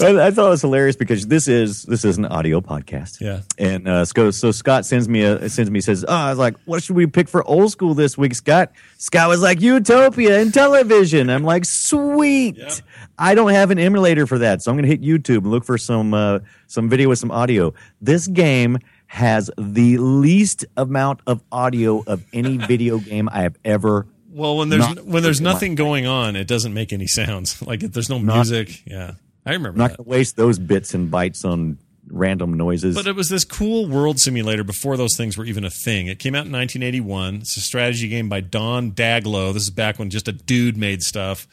I, I thought it was hilarious because this is this is an audio podcast. Yeah. And uh, so, so Scott sends me a sends me says, "Oh, I was like, what should we pick for old school this week, Scott?" Scott was like, "Utopia Intellivision." I'm like, "Sweet." Yep. I don't have an emulator for that, so I'm going to hit YouTube and look for some uh, some video with some audio. This game has the least amount of audio of any video game I have ever. Well, when there's Not- when there's nothing going on, it doesn't make any sounds. Like if there's no music. Yeah, I remember I'm not going to waste those bits and bytes on random noises. But it was this cool world simulator before those things were even a thing. It came out in 1981. It's a strategy game by Don Daglow. This is back when just a dude made stuff.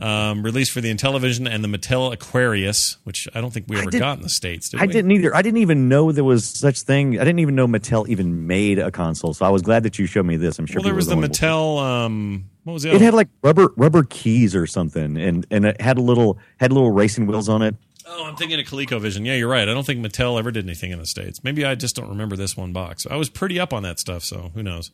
Um, released for the Intellivision and the Mattel Aquarius, which I don't think we ever got in the states. Did I we? didn't either. I didn't even know there was such thing. I didn't even know Mattel even made a console. So I was glad that you showed me this. I'm sure. Well, there was the Mattel. Um, what was it? It had like rubber rubber keys or something, and and it had a little had little racing wheels on it. Oh, I'm thinking of ColecoVision. Yeah, you're right. I don't think Mattel ever did anything in the States. Maybe I just don't remember this one box. I was pretty up on that stuff, so who knows.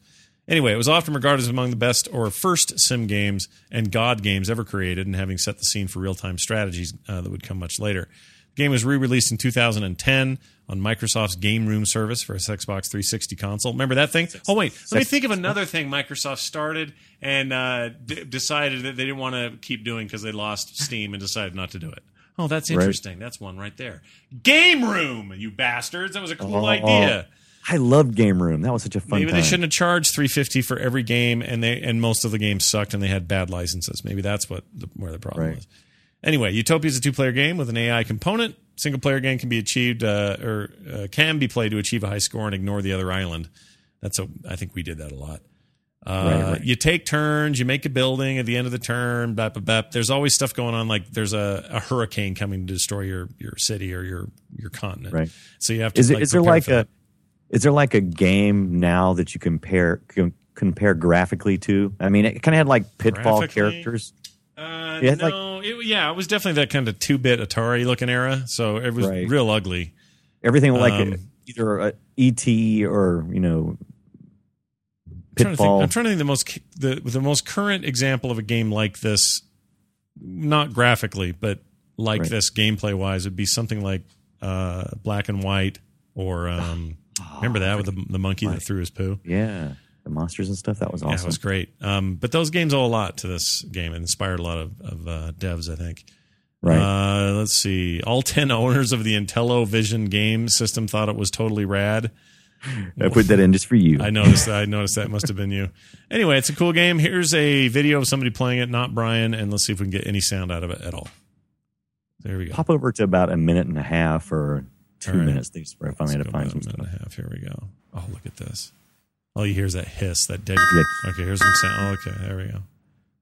Anyway, it was often regarded as among the best or first sim games and God games ever created, and having set the scene for real time strategies uh, that would come much later. The game was re released in 2010 on Microsoft's Game Room service for its Xbox 360 console. Remember that thing? Oh, wait. Let me think of another thing Microsoft started and uh, d- decided that they didn't want to keep doing because they lost Steam and decided not to do it. Oh, that's interesting. That's one right there. Game Room, you bastards. That was a cool Oh. idea. I loved Game Room. That was such a fun. Maybe time. they shouldn't have charged 350 for every game and they and most of the games sucked and they had bad licenses. Maybe that's what the, where the problem Right. was. Anyway, Utopia is a two-player game with an AI component. Single-player game can be achieved uh, or uh, can be played to achieve a high score and ignore the other island. That's a. I think we did that a lot. Uh, Right, right. You take turns. You make a building at the end of the turn. Bap, bap, bap. There's always stuff going on. Like there's a, a hurricane coming to destroy your your city or your your continent. Right. So you have to. Is like, Is there like a? Is there like a game now that you compare com, compare graphically to? I mean, it kind of had like pitfall characters. Uh, Yeah, it's no, it, yeah, it was definitely that kind of two bit Atari looking era. So it was Right. real ugly. Everything like Um, either a ET or you know I'm trying, to think, pitfall. I'm trying to think the most the the most current example of a game like this, not graphically, but like Right. this gameplay wise, would be something like uh, Black and White or um, remember that with the, the monkey that threw his poo. yeah, the monsters and stuff. That was awesome. Yeah, it was great. Um, but those games owe a lot to this game It inspired a lot of, of uh, devs, I think. right. Uh, let's see. All 10 owners of the Intellivision game system thought it was totally rad. I put that in just for you. I noticed that. I noticed that must have been you. Anyway, it's a cool game. Here's a video of somebody playing it, not Brian, and let's see if we can get any sound out of it at all. There we go. Pop over to about a minute and a half or two All right. minutes. They where I finally had Let's to go find about some a minute stuff. and a half. Here we go. Oh, look at this. All you hear is that hiss, that dead. Yeah. Okay, here's some sound. Oh, okay, there we go.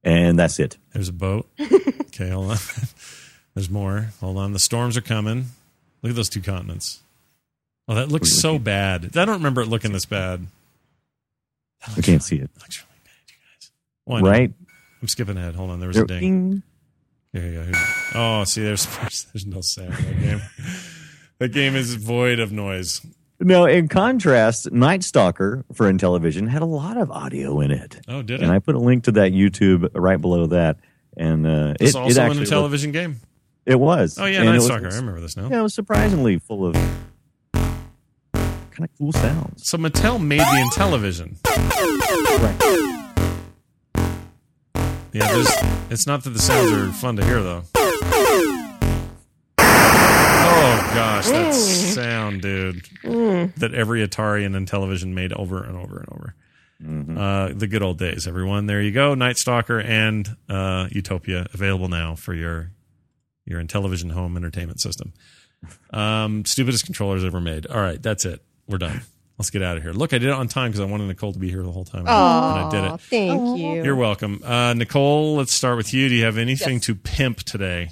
And that's it. There's a boat. okay, hold on. There's more. Hold on. The storms are coming. Look at those two continents. Oh, that looks so bad. I don't remember it looking this bad. I can't see it. That looks really bad, you guys. Well, I. Right? I'm skipping ahead. Hold on. There was a There- ding. ding. Here you go. Here's- oh, see, there's there's no sound in that game. That game is void of noise. No, in contrast, Night Stalker for Intellivision had a lot of audio in it. Oh, did it? And I put a link to that YouTube right below that. And uh, it's it, also it in actually a television game. it was. Oh yeah, And Night was- Stalker. I remember this now. Yeah, it was surprisingly full of kind of cool sounds. So Mattel made the Intellivision. Yeah. It's not that the sounds are fun to hear though. Oh gosh, that sound, dude! That every Atari and Intellivision made over and over and over. Uh, the good old days, everyone. There you go. Night Stalker and uh, Utopia available now for your your Intellivision home entertainment system. Um, stupidest controllers ever made. All right, that's it. We're done. Let's get out of here. Look, I did it on time because I wanted Nicole to be here the whole time, Oh, and I did it. thank you. You're welcome, uh, Nicole. Let's start with you. Do you have anything to pimp today?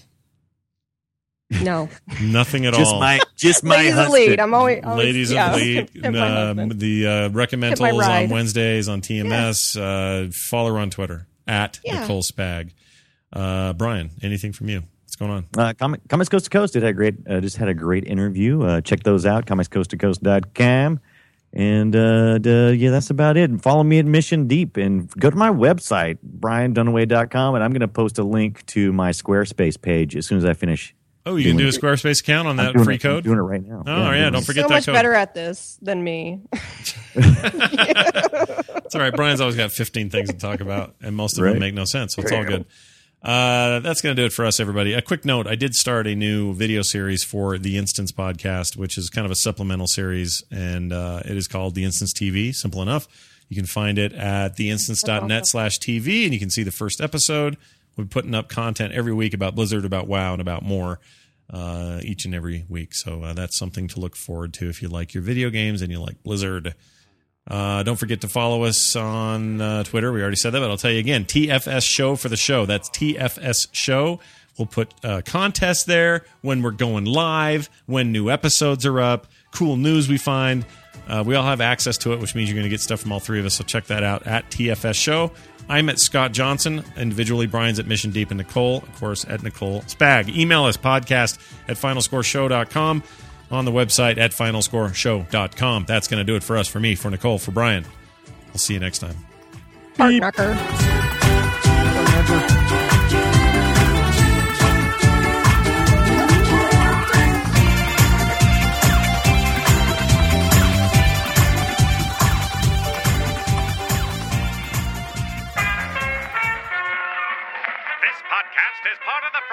No, Nothing at Just all. my, just my ladies in the husband. lead. I'm always, always Ladies yeah, of the lead, Pimp my uh, husband. the uh, recommendals on. Wednesdays on TMS. Uh, follow her on Twitter at Yeah. Nicole Spag. Uh, Brian, anything from you? What's going on? Uh, Comic, Comics Coast to Coast did a great, uh, just had a great interview. Uh, check those out, comicscoasttocoast.com. And uh, d- yeah, that's about it. And follow me at Mission Deep and go to my website, briandunaway.com. And I'm going to post a link to my Squarespace page as soon as I finish. Oh, you can do a Squarespace account on that free it, I'm code. doing it right now. Oh, I'm yeah, don't it. forget so that much code. better at this than me. It's all right. Brian's always got 15 things to talk about, and most of them make no sense. So it's all good. Uh, that's going to do it for us, everybody. A quick note I did start a new video series for the Instance podcast, which is kind of a supplemental series, and uh, it is called The Instance TV. Simple enough. You can find it at theinstance.net slash TV, and you can see the first episode. We're putting up content every week about Blizzard, about WoW, and about more uh, each and every week. So uh, that's something to look forward to if you like your video games and you like Blizzard. Uh, don't forget to follow us on uh, Twitter. We already said that, but I'll tell you again TFS Show for the show. That's TFS Show. We'll put uh, contests there when we're going live, when new episodes are up, cool news we find. Uh, we all have access to it, which means you're going to get stuff from all three of us. So check that out at TFS Show. I'm at Scott Johnson. Individually, Brian's at Mission Deep and Nicole, of course, at Nicole Spag. Email us podcast at finalscoreshow.com on the website at finalscoreshow.com. That's going to do it for us, for me, for Nicole, for Brian. We'll see you next time. Knocker.